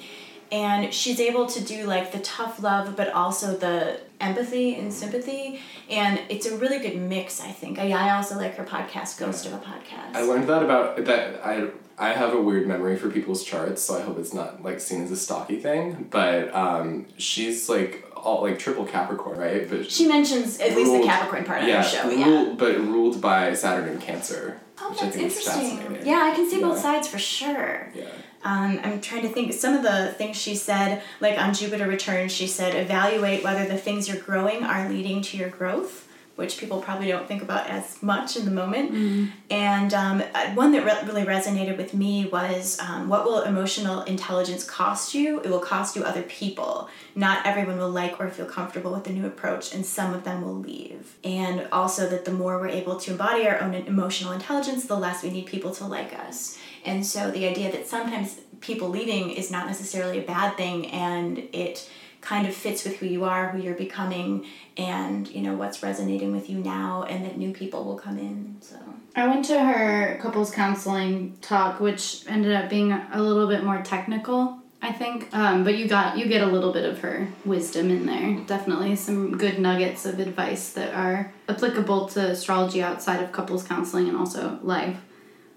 and she's able to do like the tough love but also the empathy and sympathy and it's a really good mix i think i, I also like her podcast ghost yeah. of a podcast i learned that about that i i have a weird memory for people's charts so i hope it's not like seen as a stocky thing but um, she's like all like triple capricorn right? But she mentions at ruled, least the capricorn part yeah, of the show ruled, yeah. but ruled by saturn and cancer oh that's interesting. yeah i can see yeah. both sides for sure. Yeah. Um, I'm trying to think some of the things she said, like on Jupiter returns, she said, evaluate whether the things you're growing are leading to your growth, which people probably don't think about as much in the moment. Mm-hmm. And um, uh, one that re- really resonated with me was um, what will emotional intelligence cost you? It will cost you other people. Not everyone will like or feel comfortable with the new approach, and some of them will leave. And also that the more we're able to embody our own emotional intelligence, the less we need people to like us. And so the idea that sometimes people leaving is not necessarily a bad thing and it kind of fits with who you are, who you're becoming, and you know what's resonating with you now, and that new people will come in. So I went to her couples counseling talk, which ended up being a little bit more technical, I think. Um, but you got you get a little bit of her wisdom in there. Definitely some good nuggets of advice that are applicable to astrology outside of couples counseling and also life.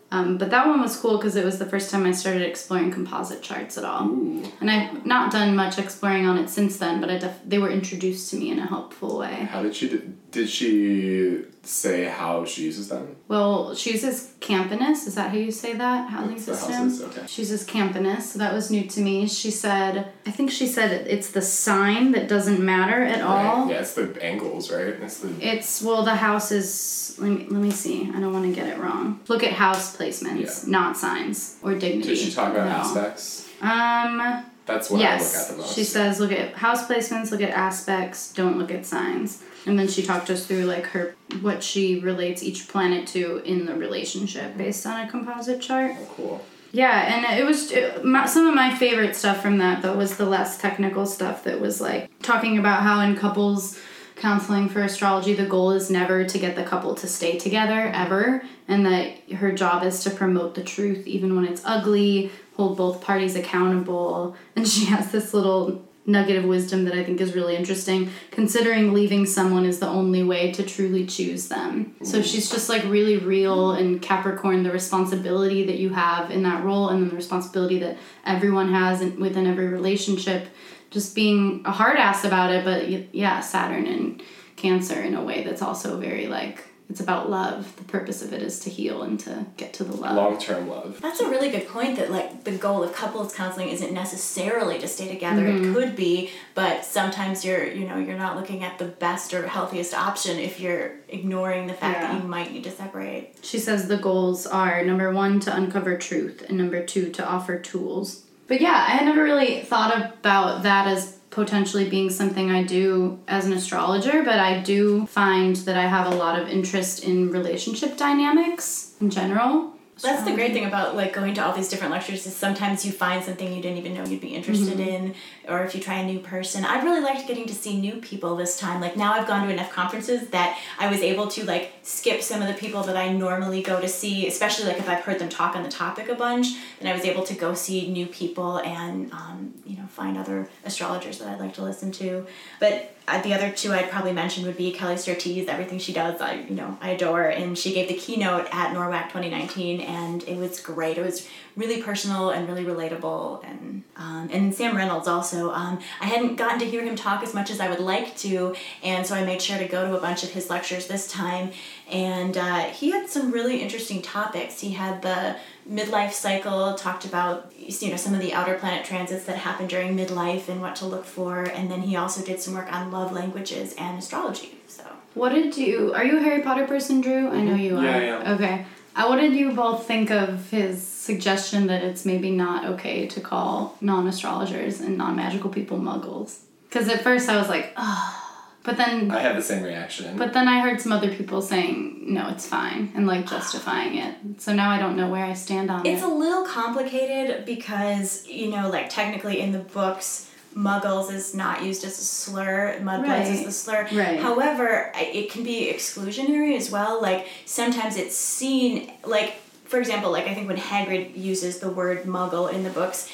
Um, but that one was cool because it was the first time I started exploring composite charts at all. Ooh. And I've not done much exploring on it since then, but I def- they were introduced to me in a helpful way. How did she do- did she say how she uses them? Well, she uses Campanus. Is that how you say that? Housing What's system. Okay. She uses Campanus, so that was new to me. She said, I think she said it's the sign that doesn't matter at right. all. Yeah, it's the angles, right? It's the. It's well, the house is. Let me let me see. I don't want to get it wrong. Look at house placements, yeah. not signs or dignity. Did she talk about no. aspects? Um. That's what yes. I look at the most. She says, look at house placements, look at aspects, don't look at signs. And then she talked us through like her what she relates each planet to in the relationship based on a composite chart. Oh, cool. Yeah, and it was it, my, some of my favorite stuff from that though was the less technical stuff that was like talking about how in couples counseling for astrology the goal is never to get the couple to stay together ever and that her job is to promote the truth even when it's ugly hold both parties accountable and she has this little nugget of wisdom that I think is really interesting, considering leaving someone is the only way to truly choose them. So she's just like really real and Capricorn, the responsibility that you have in that role, and then the responsibility that everyone has in, within every relationship. Just being a hard ass about it, but yeah, Saturn and Cancer in a way that's also very like it's about love. The purpose of it is to heal and to get to the love. Long term love. That's a really good point that like the goal of couples counseling isn't necessarily to stay together. Mm-hmm. It could be, but sometimes you're you know, you're not looking at the best or healthiest option if you're ignoring the fact yeah. that you might need to separate. She says the goals are number one to uncover truth and number two to offer tools. But yeah, I had never really thought about that as potentially being something I do as an astrologer, but I do find that I have a lot of interest in relationship dynamics in general. That's the great thing about like going to all these different lectures is sometimes you find something you didn't even know you'd be interested mm-hmm. in, or if you try a new person. I really liked getting to see new people this time. Like now I've gone to enough conferences that I was able to like skip some of the people that I normally go to see, especially like if I've heard them talk on the topic a bunch. Then I was able to go see new people and um, you know find other astrologers that I'd like to listen to. But the other two I'd probably mention would be Kelly Surtees. Everything she does, I you know I adore, and she gave the keynote at NORWAC 2019, and it was great. It was really personal and really relatable, and um, and Sam Reynolds also. Um, I hadn't gotten to hear him talk as much as I would like to, and so I made sure to go to a bunch of his lectures this time, and uh, he had some really interesting topics. He had the midlife cycle, talked about you know some of the outer planet transits that happen during midlife and what to look for, and then he also did some work on love languages and astrology. So what did you? Are you a Harry Potter person, Drew? I know you are. Yeah, yeah. Okay. Uh, what did you both think of his suggestion that it's maybe not okay to call non astrologers and non magical people muggles? Because at first I was like, oh. But then I had the same reaction. But then I heard some other people saying no, it's fine and like justifying it. So now I don't know where I stand on it's it. It's a little complicated because you know, like technically in the books, muggles is not used as a slur, mudbloods right. is the slur. Right. However, it can be exclusionary as well. Like sometimes it's seen like for example, like I think when Hagrid uses the word muggle in the books,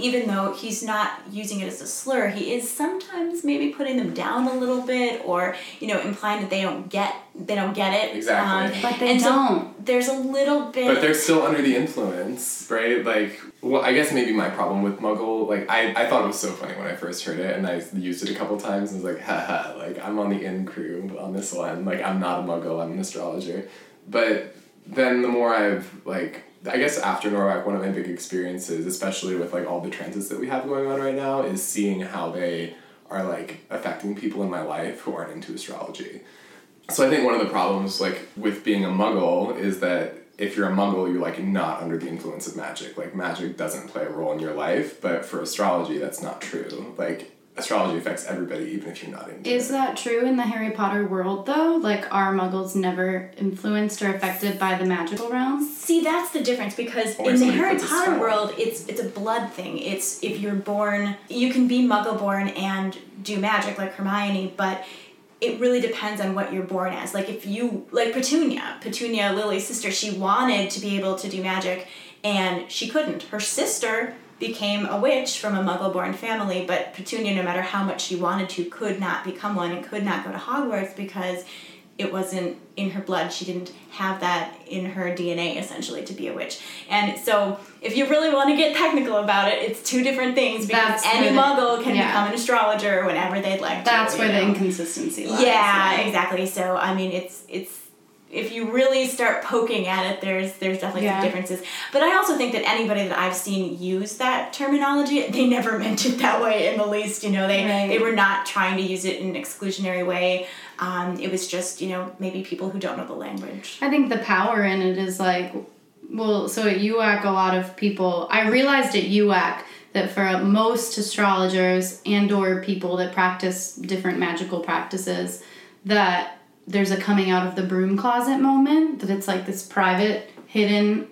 even though he's not using it as a slur, he is sometimes maybe putting them down a little bit, or you know, implying that they don't get they don't get it. Exactly. Um, but they and don't. So there's a little bit. But they're still under the influence, right? Like, well, I guess maybe my problem with Muggle, like, I, I thought it was so funny when I first heard it, and I used it a couple times, and was like, haha, like, I'm on the in crew on this one. Like, I'm not a Muggle, I'm an astrologer. But then the more I've, like, I guess after NORWAC, one of my big experiences, especially with like all the transits that we have going on right now, is seeing how they are like affecting people in my life who aren't into astrology. So I think one of the problems like with being a muggle is that if you're a muggle, you're like not under the influence of magic. Like magic doesn't play a role in your life, but for astrology that's not true. Like astrology affects everybody, even if you're not into Is it. that true in the Harry Potter world, though? Like, are muggles never influenced or affected by the magical realm? See, that's the difference because in the Harry Potter world, it's it's a blood thing. It's if you're born, you can be muggle born and do magic like Hermione, but it really depends on what you're born as. Like if you like Petunia, Petunia Lily's sister, she wanted to be able to do magic and she couldn't. Her sister became a witch from a muggle born family, but Petunia, no matter how much she wanted to, could not become one and could not go to Hogwarts because it wasn't in her blood. She didn't have that in her DNA essentially to be a witch. And so, if you really want to get technical about it, it's two different things because That's any the, muggle can yeah. become an astrologer whenever they'd like That's to. That's where know. the inconsistency lies. Yeah, yeah, exactly. So, I mean, it's it's if you really start poking at it, there's there's definitely yeah. some differences. But I also think that anybody that I've seen use that terminology, they never meant it that way in the least. You know, they right. they were not trying to use it in an exclusionary way. Um, it was just you know maybe people who don't know the language. I think the power in it is like, well, so at UAC, a lot of people. I realized at UAC that for most astrologers and or people that practice different magical practices that there's a coming out of the broom closet moment that it's like this private hidden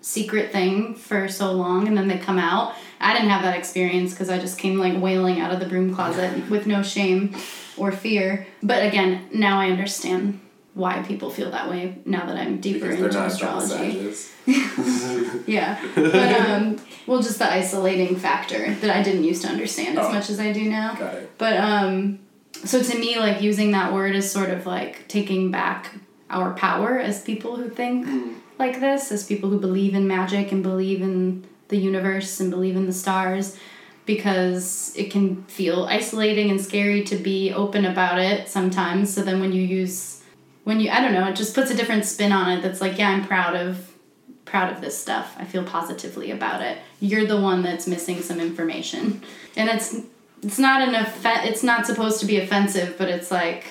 secret thing for so long and then they come out. I didn't have that experience because i just came like wailing out of the broom closet with no shame or fear. But again now i understand why people feel that way now that i'm deeper into astrology. yeah but um well just the isolating factor that i didn't used to understand as oh. much as i do now. Got it. but um so to me like using that word is sort of like taking back our power as people who think mm. like this as people who believe in magic and believe in the universe and believe in the stars because it can feel isolating and scary to be open about it sometimes. So then when you use when you i don't know it just puts a different spin on it that's like yeah i'm proud of proud of this stuff. I feel positively about it. You're the one that's missing some information. And it's it's not an offen- it's not supposed to be offensive but it's like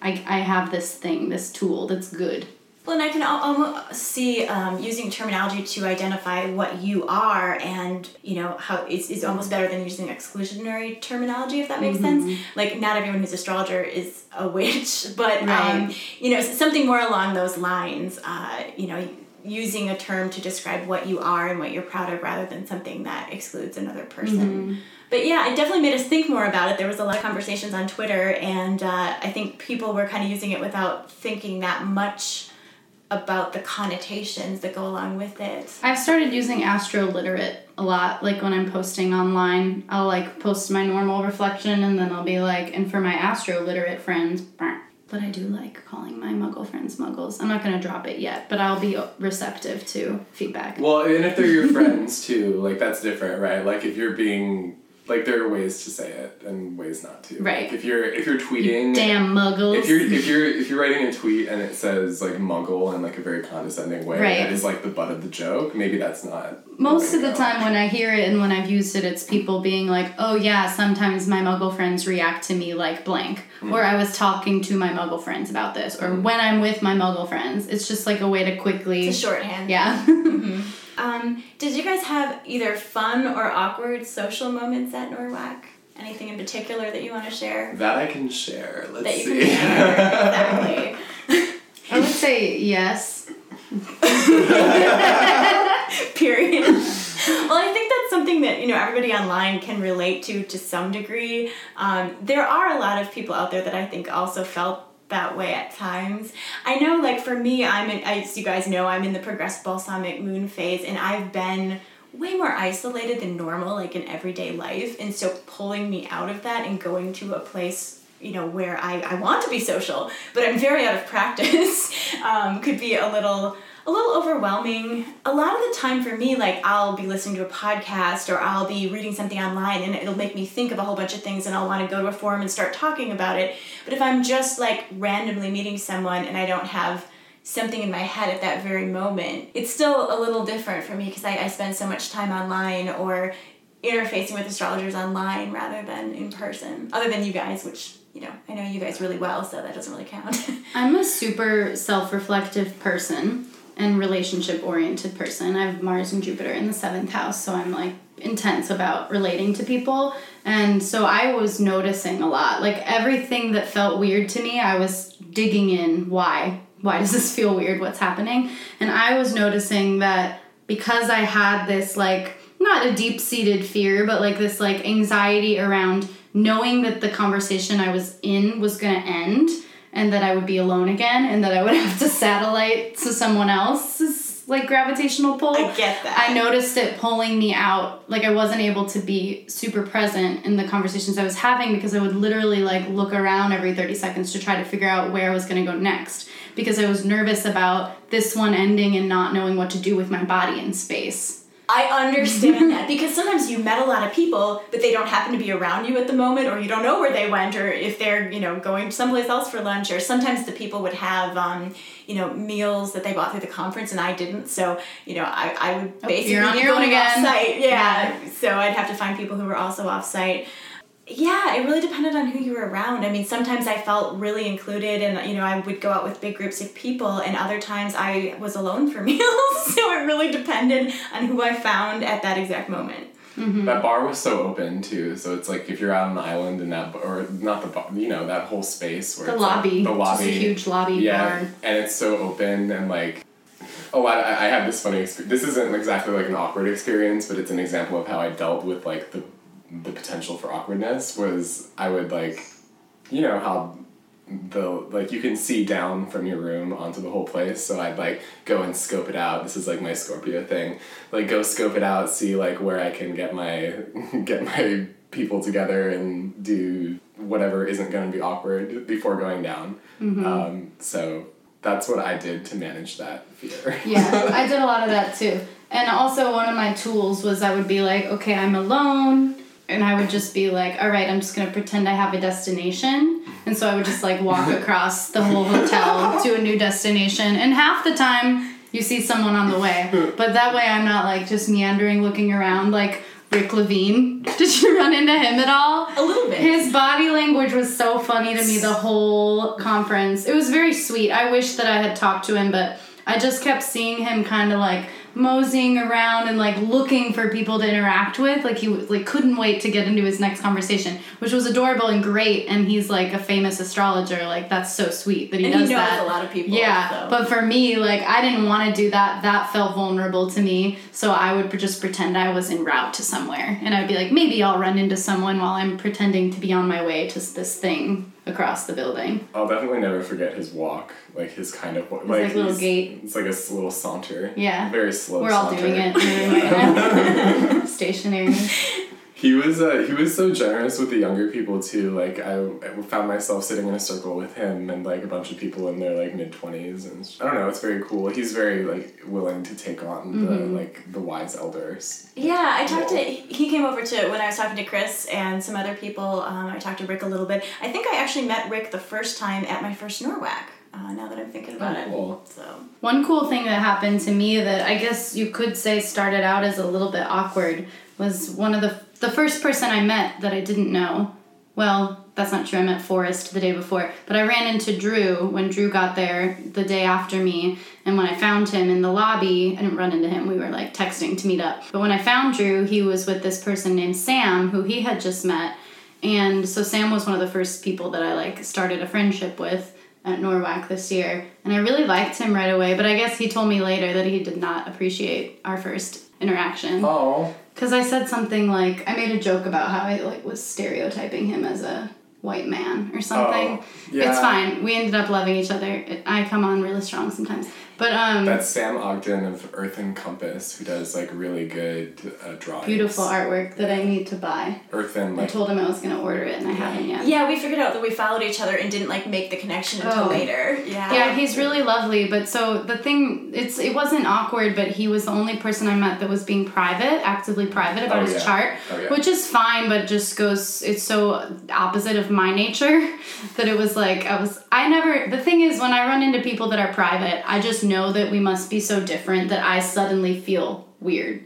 I, I have this thing this tool that's good well and i can almost see um, using terminology to identify what you are and you know how it's, it's almost better than using exclusionary terminology if that makes mm-hmm. sense like not everyone who's astrologer is a witch but um, right. um, you know something more along those lines uh, you know using a term to describe what you are and what you're proud of rather than something that excludes another person mm-hmm but yeah, it definitely made us think more about it. There was a lot of conversations on Twitter, and uh, I think people were kind of using it without thinking that much about the connotations that go along with it. I've started using astro literate a lot. Like when I'm posting online, I'll like post my normal reflection, and then I'll be like, and for my astro literate friends. But I do like calling my muggle friends muggles. I'm not gonna drop it yet, but I'll be receptive to feedback. Well, and if they're your friends too, like that's different, right? Like if you're being like there are ways to say it and ways not to. Right. Like if you're if you're tweeting you damn muggles. If you're if you're if you're writing a tweet and it says like muggle in like a very condescending way right. that is like the butt of the joke, maybe that's not most the of the time when I hear it and when I've used it, it's people being like, "Oh yeah, sometimes my Muggle friends react to me like blank," mm. or I was talking to my Muggle friends about this, or mm. when I'm with my Muggle friends. It's just like a way to quickly. It's a shorthand. Yeah. mm-hmm. Um, did you guys have either fun or awkward social moments at NORWAC? Anything in particular that you want to share? That I can share. Let's that you see. Can share. exactly. I would say yes. Period. well, I think that's something that you know everybody online can relate to to some degree. Um, there are a lot of people out there that I think also felt that way at times. I know, like for me, I'm in, as you guys know, I'm in the progressive balsamic moon phase, and I've been way more isolated than normal, like in everyday life. And so pulling me out of that and going to a place, you know, where I, I want to be social, but I'm very out of practice, um, could be a little a little overwhelming. A lot of the time for me, like I'll be listening to a podcast or I'll be reading something online and it'll make me think of a whole bunch of things and I'll want to go to a forum and start talking about it. But if I'm just like randomly meeting someone and I don't have something in my head at that very moment, it's still a little different for me because I, I spend so much time online or interfacing with astrologers online rather than in person, other than you guys, which you know, I know you guys really well, so that doesn't really count. I'm a super self reflective person and relationship oriented person. I have Mars and Jupiter in the seventh house, so I'm like intense about relating to people. And so I was noticing a lot. Like everything that felt weird to me, I was digging in why. Why does this feel weird? What's happening? And I was noticing that because I had this like not a deep seated fear, but like this like anxiety around knowing that the conversation I was in was going to end and that I would be alone again and that I would have to satellite to someone else's like gravitational pull. I get that. I noticed it pulling me out. Like I wasn't able to be super present in the conversations I was having because I would literally like look around every 30 seconds to try to figure out where I was going to go next because I was nervous about this one ending and not knowing what to do with my body in space. I understand that because sometimes you met a lot of people, but they don't happen to be around you at the moment, or you don't know where they went, or if they're you know going someplace else for lunch, or sometimes the people would have um, you know meals that they bought through the conference and I didn't, so you know I, I would basically oh, be going off site, yeah. yeah. So I'd have to find people who were also off site yeah, it really depended on who you were around. I mean, sometimes I felt really included and, you know, I would go out with big groups of people, and other times I was alone for meals. so it really depended on who I found at that exact moment. Mm-hmm. That bar was so open too, so it's like if you're out on the island and that or not the bar, you know that whole space where the lobby, like, the lobby, just a huge lobby yeah, bar, and it's so open and like oh, I, I had this funny experience. This isn't exactly like an awkward experience, but it's an example of how I dealt with like the the potential for awkwardness was I would like, you know how the like you can see down from your room onto the whole place so i'd like go and scope it out. This is like my scorpio thing. Like go scope it out see like where i can get my get my people together and do whatever isn't going to be awkward before going down. Mm-hmm. um, so that's what i did to manage that fear. Yeah i did a lot of that too. And also one of my tools was i would be like okay i'm alone and I would just be like, all right, I'm just gonna pretend I have a destination. And so I would just like walk across the whole hotel to a new destination. And half the time you see someone on the way. But that way I'm not like just meandering looking around like Rick Levine. Did you run into him at all? A little bit. His body language was so funny to me the whole conference. It was very sweet. I wish that I had talked to him, but I just kept seeing him kind of like moseying around and like looking for people to interact with. Like he like couldn't wait to get into his next conversation, which was adorable and great. And he's like a famous astrologer. Like that's so sweet that he and does he knows that. a lot of people. Yeah, so. but for me, like I didn't want to do that. That felt vulnerable to me. So I would just pretend I was en route to somewhere, and I'd be like, maybe I'll run into someone while I'm pretending to be on my way to this thing across the building. I'll definitely never forget his walk, like his kind of like, like little gait. It's like a little saunter. Yeah, very slow. We're saunter. all doing it. Stationary. He was uh, he was so generous with the younger people too. Like I, I found myself sitting in a circle with him and like a bunch of people in their like mid twenties, and I don't know. It's very cool. He's very like willing to take on mm-hmm. the like the wise elders. Yeah, I talked to he came over to when I was talking to Chris and some other people. Um, I talked to Rick a little bit. I think I actually met Rick the first time at my first NORWAC. Uh, now that I'm thinking about oh, cool. it. So one cool thing that happened to me that I guess you could say started out as a little bit awkward was one of the the first person I met that I didn't know, well, that's not true. I met Forrest the day before, but I ran into Drew when Drew got there the day after me. And when I found him in the lobby, I didn't run into him. We were like texting to meet up. But when I found Drew, he was with this person named Sam, who he had just met. And so Sam was one of the first people that I like started a friendship with at NORWAC this year. And I really liked him right away, but I guess he told me later that he did not appreciate our first interaction. Oh. Because I said something like I made a joke about how I like was stereotyping him as a white man or something. Oh, yeah. It's fine. We ended up loving each other. I come on really strong sometimes. But um, that's Sam Ogden of Earth and Compass who does like really good uh, drawings. Beautiful artwork that I need to buy. Earth and like, I told him I was gonna order it and I haven't yet. Yeah, we figured out that we followed each other and didn't like make the connection until oh. later. Yeah. Yeah, he's really lovely. But so the thing, it's it wasn't awkward, but he was the only person I met that was being private, actively private about oh, his yeah. chart, oh, yeah. which is fine, but just goes. It's so opposite of my nature that it was like I was. I never. The thing is, when I run into people that are private, I just know that we must be so different that I suddenly feel weird.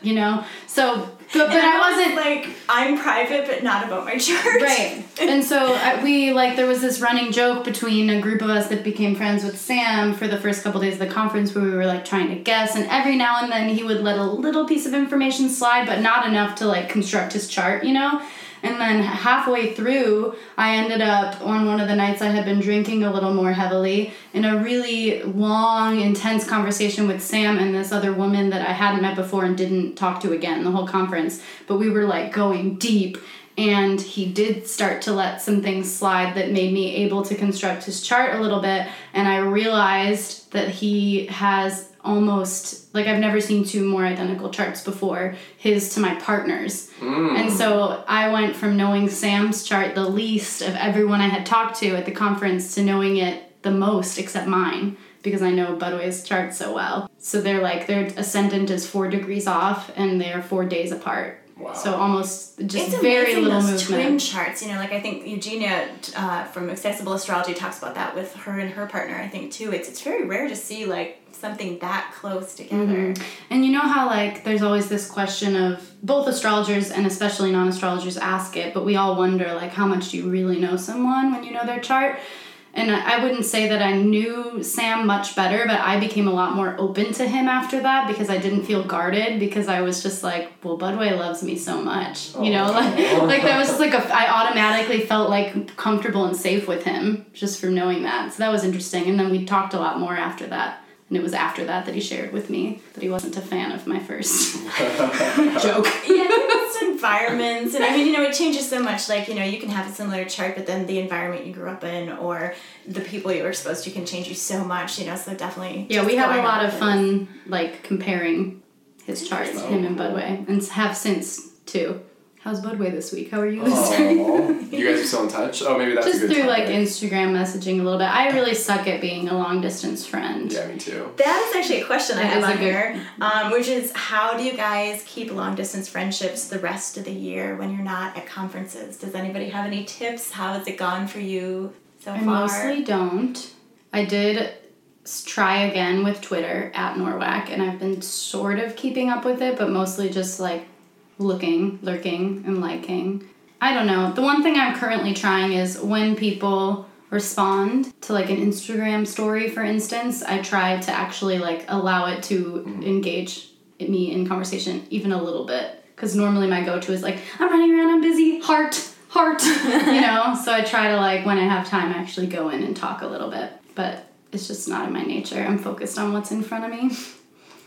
You know? So but, but I, I wasn't like I'm private, but not about my church. Right. And so uh, we like there was this running joke between a group of us that became friends with Sam for the first couple days of the conference, where we were like trying to guess, and every now and then he would let a little piece of information slide, but not enough to like construct his chart. You know. And then halfway through, I ended up on one of the nights I had been drinking a little more heavily in a really long, intense conversation with Sam and this other woman that I hadn't met before and didn't talk to again the whole conference. But we were like going deep and he did start to let some things slide that made me able to construct his chart a little bit and i realized that he has almost like I've never seen two more identical charts before his to my partner's. Mm. And so I went from knowing Sam's chart the least of everyone I had talked to at the conference to knowing it the most except mine because I know Budway's chart so well. So they're like their ascendant is 4 degrees off and they're 4 days apart. Wow. So almost just it's very little those movement. twin charts, you know, like I think Eugenia uh, from Accessible Astrology talks about that with her and her partner. I think too. It's it's very rare to see like something that close together. Mm-hmm. And you know how like there's always this question of both astrologers and especially non-astrologers ask it, but we all wonder like how much do you really know someone when you know their chart? And I wouldn't say that I knew Sam much better, but I became a lot more open to him after that because I didn't feel guarded because I was just like, well, Budway loves me so much, you know, oh. like like that was just like a, I automatically felt like comfortable and safe with him just from knowing that. So that was interesting, and then we talked a lot more after that. And it was after that that he shared with me that he wasn't a fan of my first joke. Yeah, it's environments. And I mean, you know, it changes so much. Like, you know, you can have a similar chart, but then the environment you grew up in or the people you were exposed to can change you so much, you know, so definitely. Yeah, we have a lot of fun, like, comparing his charts, him and Budway, and have since too. How's Budway this week? How are you this oh, week? you guys are still in touch? Oh, maybe that's just through topic. like Instagram messaging a little bit. I really suck at being a long distance friend. Yeah, me too. That is actually a question that I have on here, um, which is how do you guys keep long distance friendships the rest of the year when you're not at conferences? Does anybody have any tips? How has it gone for you so I far? I mostly don't. I did try again with Twitter at NORWAC, and I've been sort of keeping up with it, but mostly just like looking, lurking, and liking. I don't know. The one thing I'm currently trying is when people respond to like an Instagram story, for instance, I try to actually like allow it to mm-hmm. engage me in conversation even a little bit. Because normally my go to is like, I'm running around, I'm busy, heart, heart, you know? So I try to like, when I have time, actually go in and talk a little bit. But it's just not in my nature. I'm focused on what's in front of me.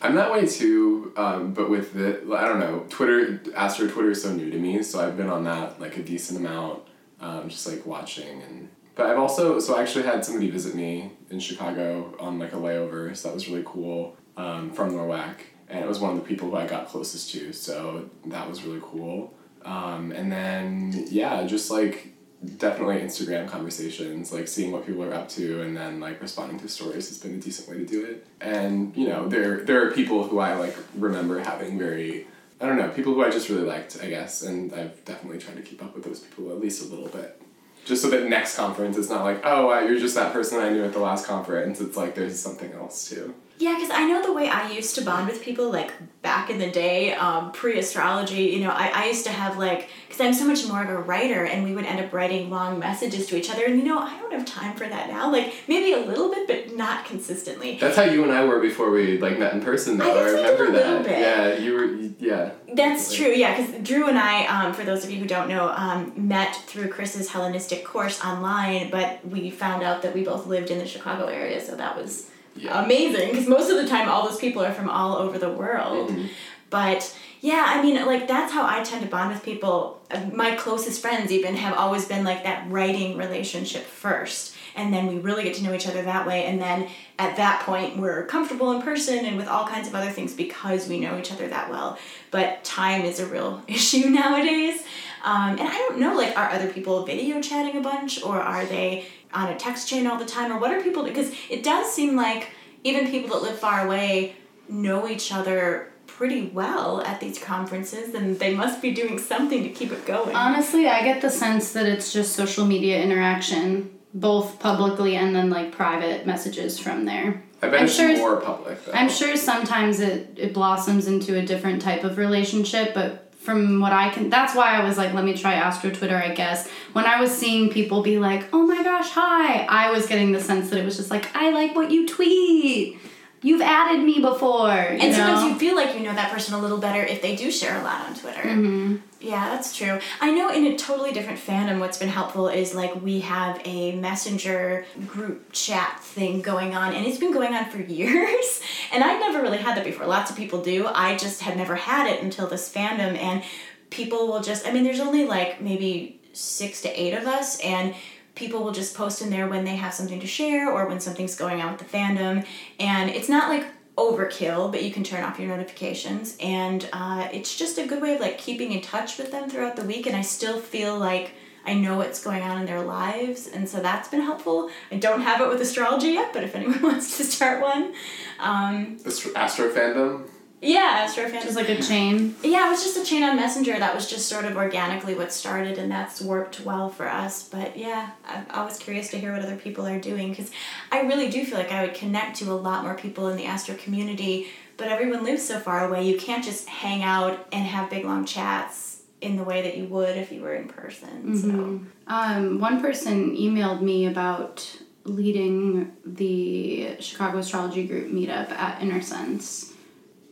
I'm that way too, um, but with the I don't know Twitter. Astro Twitter is so new to me, so I've been on that like a decent amount, um, just like watching and. But I've also so I actually had somebody visit me in Chicago on like a layover, so that was really cool um, from NORWAC, and it was one of the people who I got closest to, so that was really cool. Um, and then yeah, just like definitely Instagram conversations, like seeing what people are up to and then like responding to stories has been a decent way to do it. And you know, there there are people who I like remember having very I don't know, people who I just really liked, I guess, and I've definitely tried to keep up with those people at least a little bit. Just so that next conference it's not like, oh, you're just that person I knew at the last conference. It's like there's something else too. Yeah, because I know the way I used to bond with people, like back in the day, um, pre astrology, you know, I, I used to have like, because I'm so much more of a writer, and we would end up writing long messages to each other. And you know, I don't have time for that now. Like, maybe a little bit, but not consistently. That's how you and I were before we like met in person, though. I, I remember that. Bit. Yeah, you were, yeah. That's true, yeah, because Drew and I, um, for those of you who don't know, um, met through Chris's Hellenistic course online, but we found out that we both lived in the Chicago area, so that was yeah. amazing because most of the time all those people are from all over the world. Mm-hmm. But yeah, I mean, like that's how I tend to bond with people. My closest friends even have always been like that writing relationship first. And then we really get to know each other that way. And then at that point, we're comfortable in person and with all kinds of other things because we know each other that well. But time is a real issue nowadays. Um, and I don't know, like, are other people video chatting a bunch or are they on a text chain all the time or what are people because it does seem like even people that live far away know each other pretty well at these conferences and they must be doing something to keep it going. Honestly, I get the sense that it's just social media interaction, both publicly and then like private messages from there. I bet I'm it's sure, more public. Though. I'm sure sometimes it, it blossoms into a different type of relationship, but from what I can, that's why I was like, let me try Astro Twitter, I guess. When I was seeing people be like, oh my gosh, hi, I was getting the sense that it was just like, I like what you tweet. You've added me before. and know? sometimes you feel like you know that person a little better if they do share a lot on Twitter. Mm-hmm. Yeah, that's true. I know in a totally different fandom, what's been helpful is like we have a messenger group chat thing going on, and it's been going on for years. and I've never really had that before. Lots of people do. I just had never had it until this fandom, and people will just, I mean, there's only like maybe six to eight of us, and people will just post in there when they have something to share or when something's going on with the fandom. And it's not like overkill, but you can turn off your notifications. And uh, it's just a good way of like keeping in touch with them throughout the week. And I still feel like I know what's going on in their lives, and so that's been helpful. I don't have it with astrology yet, but if anyone wants to start one, um, Astro fandom. Yeah, Astro. Just like a chain. Yeah, it was just a chain on Messenger that was just sort of organically what started, and that's worked well for us. But yeah, I'm always curious to hear what other people are doing because I really do feel like I would connect to a lot more people in the Astro community. But everyone lives so far away, you can't just hang out and have big long chats in the way that you would if you were in person. Mm-hmm. So, um, one person emailed me about leading the Chicago Astrology Group meetup at Inner Sense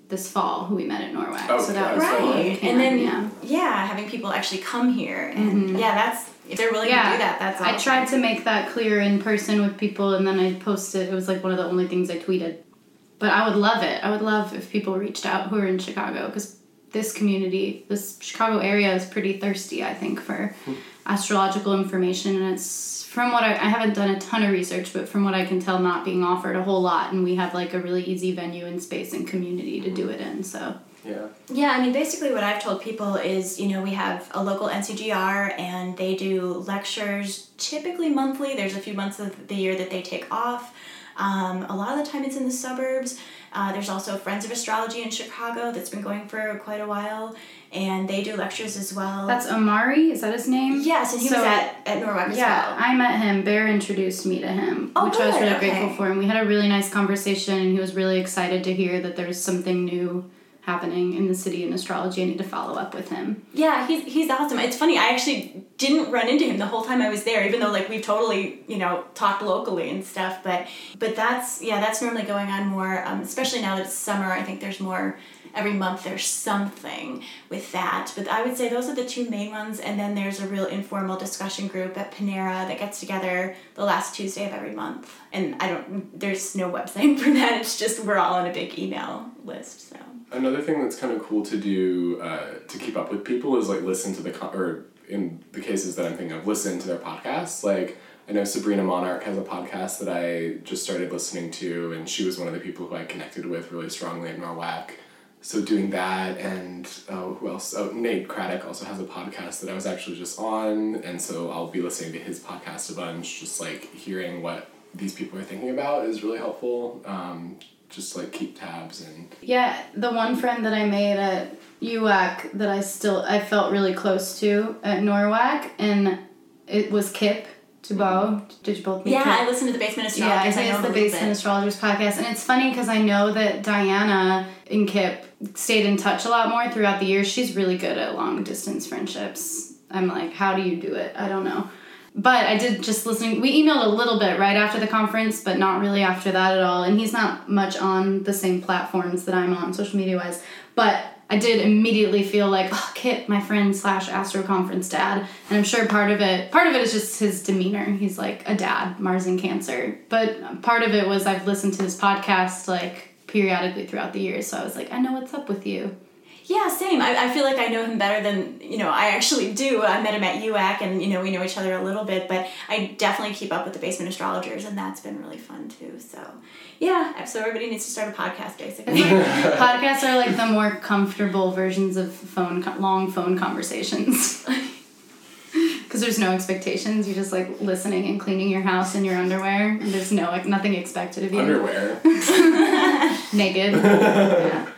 this fall who we met at NORWAC. Oh, so that was right. and then yeah. yeah, having people actually come here and mm-hmm. yeah, that's if they're willing yeah. to do that, that's awesome. I tried to make that clear in person with people and then I posted it was like one of the only things I tweeted. But I would love it. I would love if people reached out who are in Chicago because this community, this Chicago area is pretty thirsty, I think, for hmm. astrological information and it's from what I, I haven't done a ton of research, but from what I can tell, not being offered a whole lot, and we have like a really easy venue and space and community to do it in. So yeah. Yeah, I mean, basically, what I've told people is, you know, we have a local NCGR, and they do lectures typically monthly. There's a few months of the year that they take off. Um, a lot of the time, it's in the suburbs. Uh, there's also Friends of Astrology in Chicago that's been going for quite a while, and they do lectures as well. That's Amari, is that his name? Yes, and he so, was at, at NORWAC as yeah, well. I met him. Bear introduced me to him, oh, which good. I was really okay. grateful for. And we had a really nice conversation, and he was really excited to hear that there's something new happening in the city in astrology. I need to follow up with him. Yeah, he's he's awesome. It's funny. I actually didn't run into him the whole time I was there, even though like we've totally you know talked locally and stuff. But but that's yeah, that's normally going on more, um, especially now that it's summer. I think there's more every month there's something with that. But I would say those are the two main ones. And then there's a real informal discussion group at Panera that gets together the last Tuesday of every month. And I don't, there's no website for that. It's just we're all on a big email list. So. Another thing that's kind of cool to do uh, to keep up with people is like listen to the con- or in the cases that I'm thinking of, listen to their podcasts. Like I know Sabrina Monarch has a podcast that I just started listening to, and she was one of the people who I connected with really strongly at NORWAC. So doing that and oh, who else? Oh, Nate Craddock also has a podcast that I was actually just on, and so I'll be listening to his podcast a bunch. Just like hearing what these people are thinking about is really helpful. Um, just like keep tabs and yeah. The one friend that I made at UAC that I still I felt really close to at NORWAC, and it was Kip Dubow. Did you both meet Yeah, Kip? I listened to the Basement Astrologers. Yeah, I think it's the Basement Astrologers podcast. And it's funny because I know that Diana and Kip stayed in touch a lot more throughout the years. She's really good at long distance friendships. I'm like, how do you do it? I don't know. But I did just listening. We emailed a little bit right after the conference, but not really after that at all. And he's not much on the same platforms that I'm on, social media wise. But I did immediately feel like, oh, Kip, my friend slash Astro Conference dad, and I'm sure part of it, part of it is just his demeanor. He's like a dad, Mars and Cancer, but part of it was I've listened to his podcast like periodically throughout the years, so I was like, I know what's up with you. Yeah, same. I, I feel like I know him better than, you know, I actually do. I met him at UAC and, you know, we know each other a little bit, but I definitely keep up with the basement astrologers and that's been really fun too. So, yeah, so everybody needs to start a podcast basically. Podcasts are like the more comfortable versions of phone, long phone conversations. Because there's no expectations. You're just like listening and cleaning your house in your underwear. And there's no like nothing expected of you. underwear. Naked. yeah.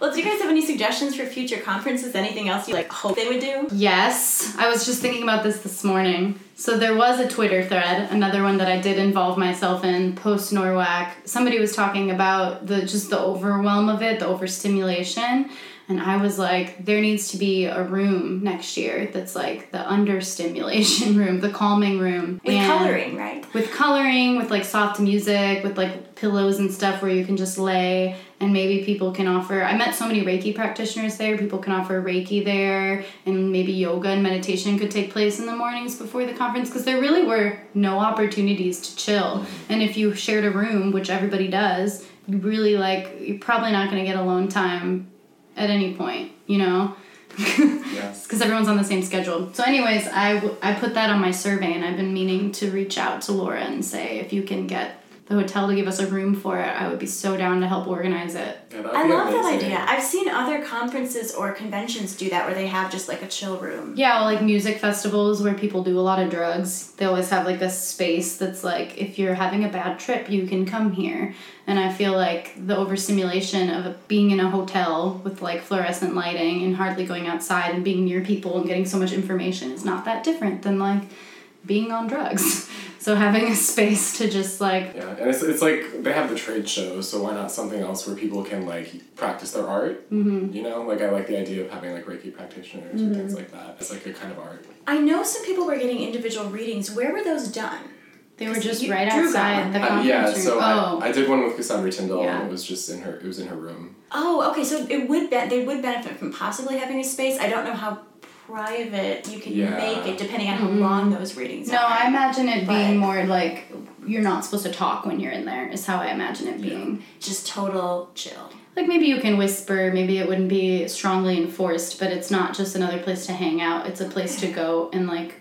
well, do you guys have any suggestions for future conferences? Anything else you like hope they would do? Yes, I was just thinking about this this morning. So there was a Twitter thread, another one that I did involve myself in post NORWAC. Somebody was talking about the just the overwhelm of it, the overstimulation, and I was like, there needs to be a room next year that's like the understimulation room, the calming room, With and- coloring, right? with coloring, with like soft music, with like pillows and stuff where you can just lay and maybe people can offer I met so many Reiki practitioners there. People can offer Reiki there and maybe yoga and meditation could take place in the mornings before the conference because there really were no opportunities to chill. And if you shared a room, which everybody does, you really like you're probably not going to get alone time at any point, you know? Yeah. because everyone's on the same schedule. So, anyways, I, w- I put that on my survey, and I've been meaning to reach out to Laura and say if you can get the hotel to give us a room for it, I would be so down to help organize it. Yeah, I be love that idea. I've seen other conferences or conventions do that where they have just like a chill room. Yeah, well, like music festivals where people do a lot of drugs, they always have like a space that's like if you're having a bad trip, you can come here. And I feel like the overstimulation of being in a hotel with like fluorescent lighting and hardly going outside and being near people and getting so much information is not that different than like being on drugs. So having a space to just like Yeah, and it's, it's like they have the trade shows, so why not something else where people can like practice their art? Mm-hmm. You know, like I like the idea of having like Reiki practitioners and things like that. It's like a kind of art. I know some people were getting individual readings. Where were those done? they were just You- right Drew outside one. the Uh, yeah, room. so oh. I, I did one with Cassandra Tyndall, Yeah. and it was just in her. It was in her room. Oh, okay. So it would be- they would benefit from possibly having a space. I don't know how private you can Yeah. make it depending on how long those readings Mm-hmm. no. I imagine it But- being more like you're not supposed to talk when you're in there. Is how I imagine it being. just total chill. Like maybe you can whisper, maybe it wouldn't be strongly enforced, but it's not just another place to hang out. It's a place to go and like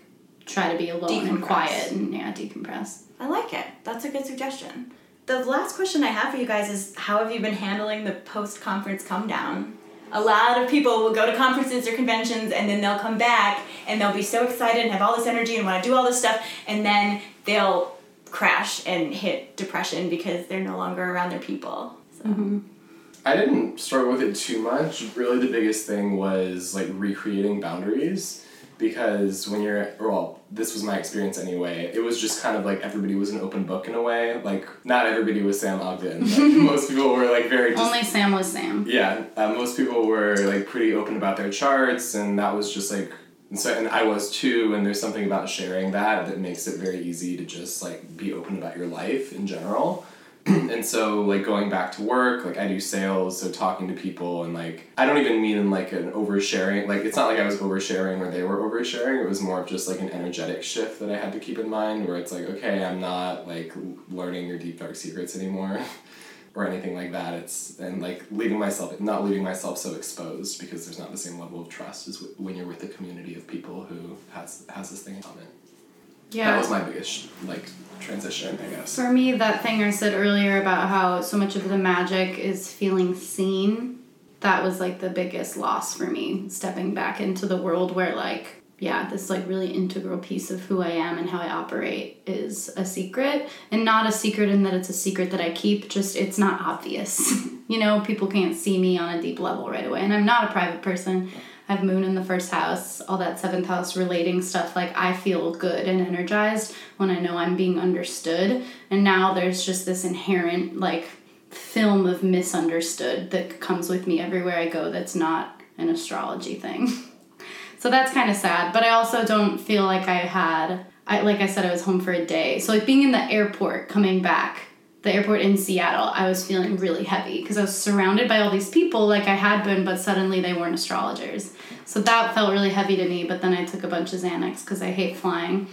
try to be alone and quiet and yeah, decompress. I like it. That's a good suggestion. The last question I have for you guys is how have you been handling the post conference come down? A lot of people will go to conferences or conventions and then they'll come back and they'll be so excited and have all this energy and want to do all this stuff and then they'll crash and hit depression because they're no longer around their people. So. Mm-hmm. I didn't struggle with it too much. Really, the biggest thing was like recreating boundaries because when you're well, this was my experience anyway. It was just kind of like everybody was an open book in a way. Like not everybody was Sam Ogden. Most people were like very just Only Sam was Sam. yeah. Uh, most people were like pretty open about their charts, and that was just like. And so, and I was too, and there's something about sharing that that makes it very easy to just like be open about your life in general. and so like going back to work like i do sales so talking to people and like i don't even mean in like an oversharing like it's not like i was oversharing or they were oversharing. It was more of just like an energetic shift that i had to keep in mind where it's like okay i'm not like learning your deep dark secrets anymore or anything like that. It's and like leaving myself not leaving myself so exposed because there's not the same level of trust as w- when you're with a community of people who has has this thing in common. Yeah. that was my biggest like transition, I guess. For me, that thing I said earlier about how so much of the magic is feeling seen, that was like the biggest loss for me. Stepping back into the world where, like, yeah, this like really integral piece of who I am and how I operate is a secret. And not a secret in that it's a secret that I keep, just it's not obvious. you know, people can't see me on a deep level right away. And I'm not a private person. I have moon in the first house, all that seventh house relating stuff. Like, I feel good and energized when I know I'm being understood. And now there's just this inherent, like, film of misunderstood that comes with me everywhere I go that's not an astrology thing. so that's kind of sad. But I also don't feel like I had, I, like I said, I was home for a day. So, like, being in the airport coming back the airport in Seattle, I was feeling really heavy because I was surrounded by all these people like I had been, but suddenly they weren't astrologers. So that felt really heavy to me, but then I took a bunch of Xanax because I hate flying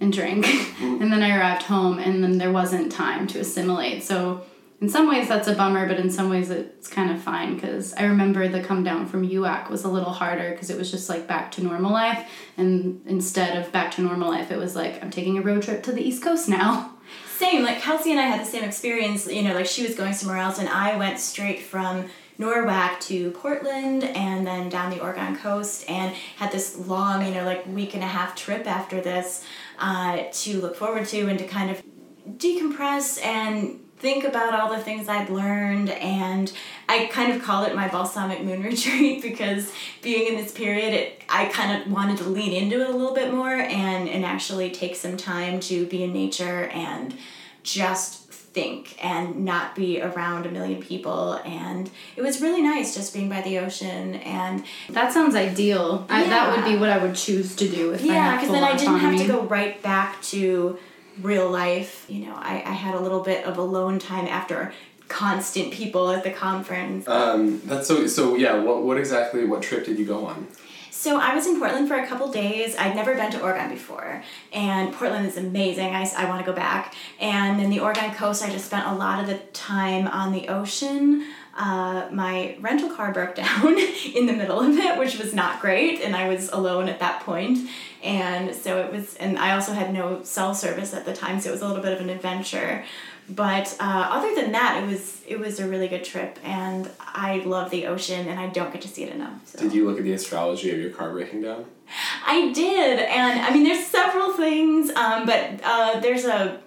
and drink. and then I arrived home and then there wasn't time to assimilate. So in some ways that's a bummer, but in some ways it's kind of fine because I remember the come down from UAC was a little harder because it was just like back to normal life. And instead of back to normal life, it was like, I'm taking a road trip to the East Coast now. Same, like Kelsey and I had the same experience, you know, like she was going somewhere else and I went straight from NORWAC to Portland and then down the Oregon coast and had this long, you know, like week and a half trip after this uh, to look forward to and to kind of decompress and think about all the things I'd learned and I kind of call it my balsamic moon retreat because being in this period it, I kind of wanted to lean into it a little bit more and, and actually take some time to be in nature and just think and not be around a million people. And it was really nice just being by the ocean and that sounds ideal. Yeah. I, that would be what i would choose to do if yeah because then i didn't have to go right back to real life you know I, I had a little bit of alone time after constant people at the conference um, that's so so yeah what, what exactly what trip did you go on so I was in Portland for a couple days. I'd never been to Oregon before, and Portland is amazing. I, I want to go back. And then the Oregon coast, I just spent a lot of the time on the ocean. Uh, my rental car broke down in the middle of it, which was not great, and I was alone at that point. And so it was, and I also had no cell service at the time, so it was a little bit of an adventure but uh, other than that, it was it was a really good trip, and I love the ocean, and I don't get to see it enough. So. Did you look at the astrology of your car breaking down? I did, and I mean, there's several things, um, but uh, there's a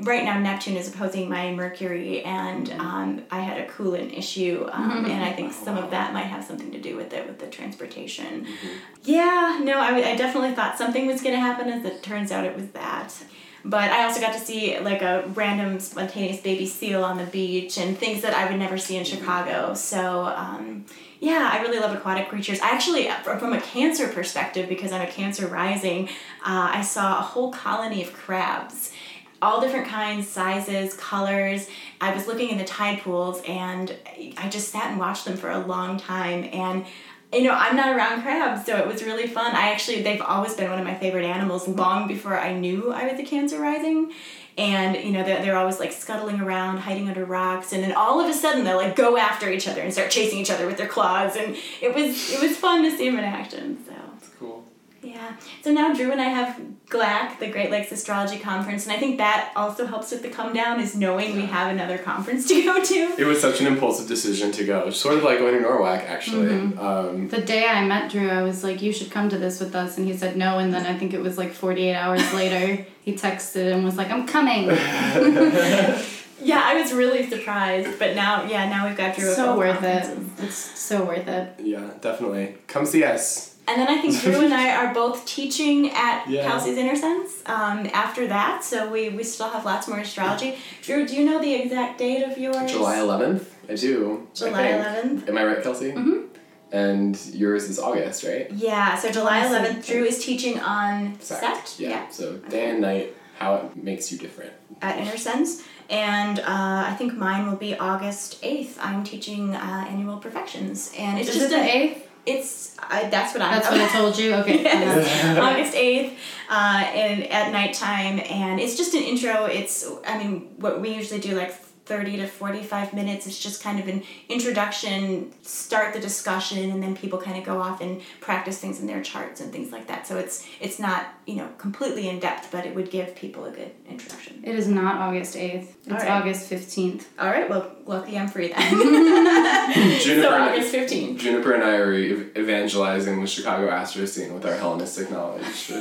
right now Neptune is opposing my Mercury, and mm-hmm. um, I had a coolant issue, um, mm-hmm. and I think some of that might have something to do with it with the transportation. Mm-hmm. Yeah, no, I, I definitely thought something was going to happen. As it turns out, it was that. But I also got to see like a random spontaneous baby seal on the beach and things that I would never see in Chicago. So um, yeah, I really love aquatic creatures. I actually, from a cancer perspective, because I'm a cancer rising, uh, I saw a whole colony of crabs all different kinds, sizes, colors. I was looking in the tide pools and I just sat and watched them for a long time. And you know, I'm not around crabs, so it was really fun. I actually, they've always been one of my favorite animals long before I knew I was a Cancer rising. And, you know, they're, they're always like scuttling around, hiding under rocks, and then all of a sudden they'll like go after each other and start chasing each other with their claws. And it was, it was fun to see them in action, so. Yeah. So now Drew and I have GLAC, the Great Lakes Astrology Conference, and I think that also helps with the come down is knowing we have another conference to go to. It was such an impulsive decision to go. Sort of like going to NORWAC, actually. Mm-hmm. Um, the day I met Drew, I was like, you should come to this with us. And he said no. And then I think it was like 48 hours later, he texted and was like, I'm coming. yeah, I was really surprised. But now, yeah, now we've got Drew. So worth it. It's so worth it. Yeah, definitely. Come see us. And then I think Drew and I are both teaching at yeah. Kelsey's Inner Sense um, after that, so we, we still have lots more astrology. Drew, do you know the exact date of yours? July 11th. I do. July I 11th. Am I right, Kelsey? Mm-hmm. And yours is August, right? Yeah, so July 11th, Drew is teaching on Sect. Sect? Yeah. yeah. So day and night, how it makes you different. At Inner Sense. And uh, I think mine will be August 8th. I'm teaching uh, Annual Perfections. And it's is just it the 8th? It's I, that's what I. That's what I told you. Okay. yes. August eighth, uh, and at nighttime, and it's just an intro. It's I mean what we usually do like 30 to 45 minutes. It's just kind of an introduction, start the discussion, and then people kind of go off and practice things in their charts and things like that. So it's it's not, you know, completely in depth, but it would give people a good introduction. It is not August 8th. It's right. August 15th. All right, well, lucky I'm free then. Juniper, so August 15th. Juniper and I are evangelizing the Chicago Astro scene with our Hellenistic knowledge.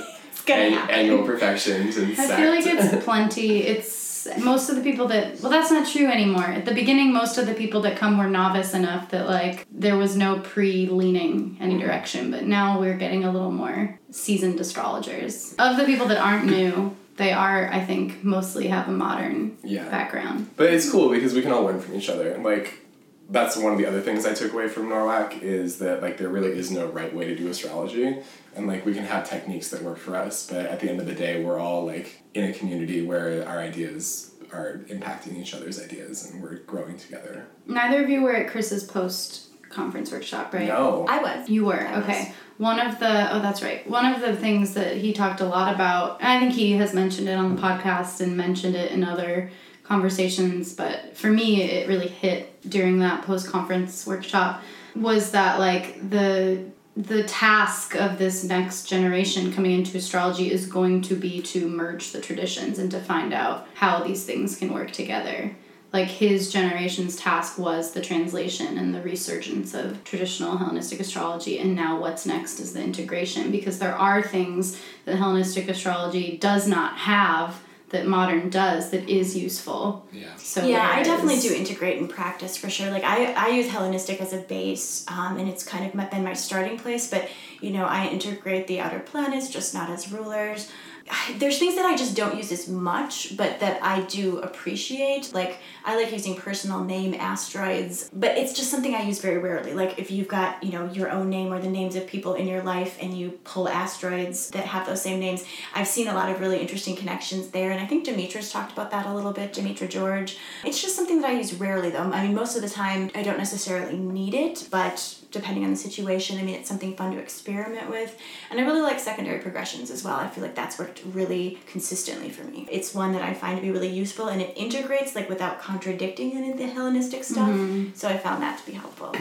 An- annual perfections and stuff. I feel like it's plenty. It's most of the people that well that's not true anymore at the beginning most of the people that come were novice enough that like there was no pre-leaning any mm-hmm. direction but now we're getting a little more seasoned astrologers of the people that aren't new they are i think mostly have a modern yeah. background but it's cool because we can all learn from each other and like that's one of the other things I took away from NORWAC is that like there really is no right way to do astrology and like we can have techniques that work for us but at the end of the day we're all like in a community where our ideas are impacting each other's ideas and we're growing together. Neither of you were at Chris's post conference workshop, right? No. I was. You were. I okay. Was. One of the oh that's right. One of the things that he talked a lot about, I think he has mentioned it on the podcast and mentioned it in other conversations, but for me it really hit during that post conference workshop was that like the the task of this next generation coming into astrology is going to be to merge the traditions and to find out how these things can work together. Like his generation's task was the translation and the resurgence of traditional Hellenistic astrology, and now what's next is the integration because there are things that Hellenistic astrology does not have that modern does that is useful. Yeah. So yeah, I definitely do integrate and practice for sure. Like I, I use Hellenistic as a base, um, and it's kind of been my starting place. But you know, I integrate the outer planets, just not as rulers there's things that I just don't use as much, but that I do appreciate. Like I like using personal name asteroids, but it's just something I use very rarely. Like if you've got, you know, your own name or the names of people in your life and you pull asteroids that have those same names, I've seen a lot of really interesting connections there. And I think Demetra's talked about that a little bit, Demetra George. It's just something that I use rarely though. I mean, most of the time I don't necessarily need it, but depending on the situation. I mean, it's something fun to experiment with. And I really like secondary progressions as well. I feel like that's worked really consistently for me. It's one that I find to be really useful and it integrates like without contradicting any of the Hellenistic stuff. Mm-hmm. So I found that to be helpful.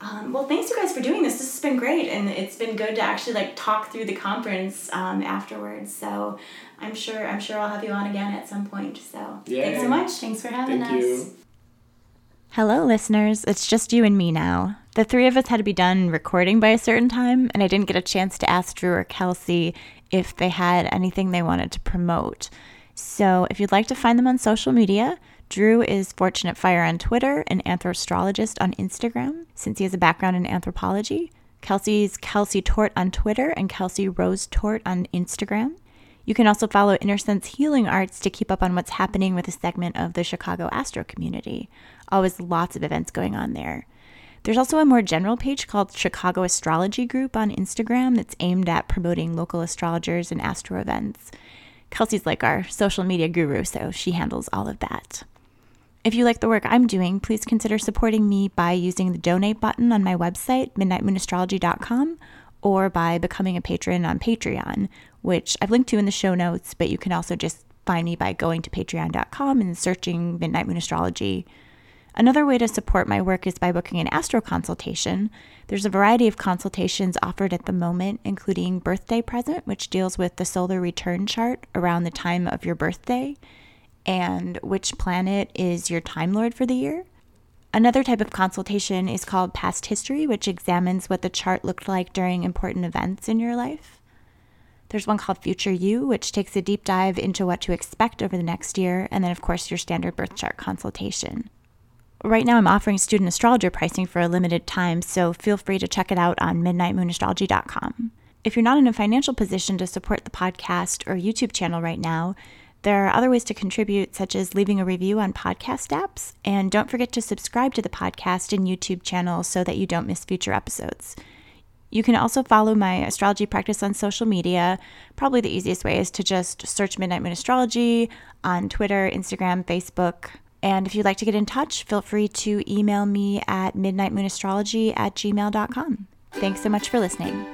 Um, well, thanks you guys for doing this. This has been great, and it's been good to actually like talk through the conference um, afterwards. So I'm sure I'm sure I'll have you on again at some point. So Yay. thanks so much. Thanks for having Thank us. You. Hello, listeners. It's just you and me now. The three of us had to be done recording by a certain time, and I didn't get a chance to ask Drew or Kelsey if they had anything they wanted to promote. So, if you'd like to find them on social media, Drew is Fortunate Fire on Twitter and Anthroastrologist on Instagram, since he has a background in anthropology. Kelsey's Kelsey Tort on Twitter and Kelsey Rose Tort on Instagram. You can also follow Innersense Healing Arts to keep up on what's happening with a segment of the Chicago Astro community. Always lots of events going on there. There's also a more general page called Chicago Astrology Group on Instagram that's aimed at promoting local astrologers and astro events. Kelsey's like our social media guru, so she handles all of that. If you like the work I'm doing, please consider supporting me by using the donate button on my website, midnightmoonastrology.com, or by becoming a patron on Patreon, which I've linked to in the show notes, but you can also just find me by going to patreon.com and searching Midnight Moon Astrology Another way to support my work is by booking an astro consultation. There's a variety of consultations offered at the moment, including Birthday Present, which deals with the solar return chart around the time of your birthday and which planet is your Time Lord for the year. Another type of consultation is called Past History, which examines what the chart looked like during important events in your life. There's one called Future You, which takes a deep dive into what to expect over the next year, and then, of course, your standard birth chart consultation. Right now, I'm offering student astrologer pricing for a limited time, so feel free to check it out on midnightmoonastrology.com. If you're not in a financial position to support the podcast or YouTube channel right now, there are other ways to contribute, such as leaving a review on podcast apps. And don't forget to subscribe to the podcast and YouTube channel so that you don't miss future episodes. You can also follow my astrology practice on social media. Probably the easiest way is to just search Midnight Moon Astrology on Twitter, Instagram, Facebook, and if you'd like to get in touch, feel free to email me at midnightmoonastrology at gmail.com. Thanks so much for listening.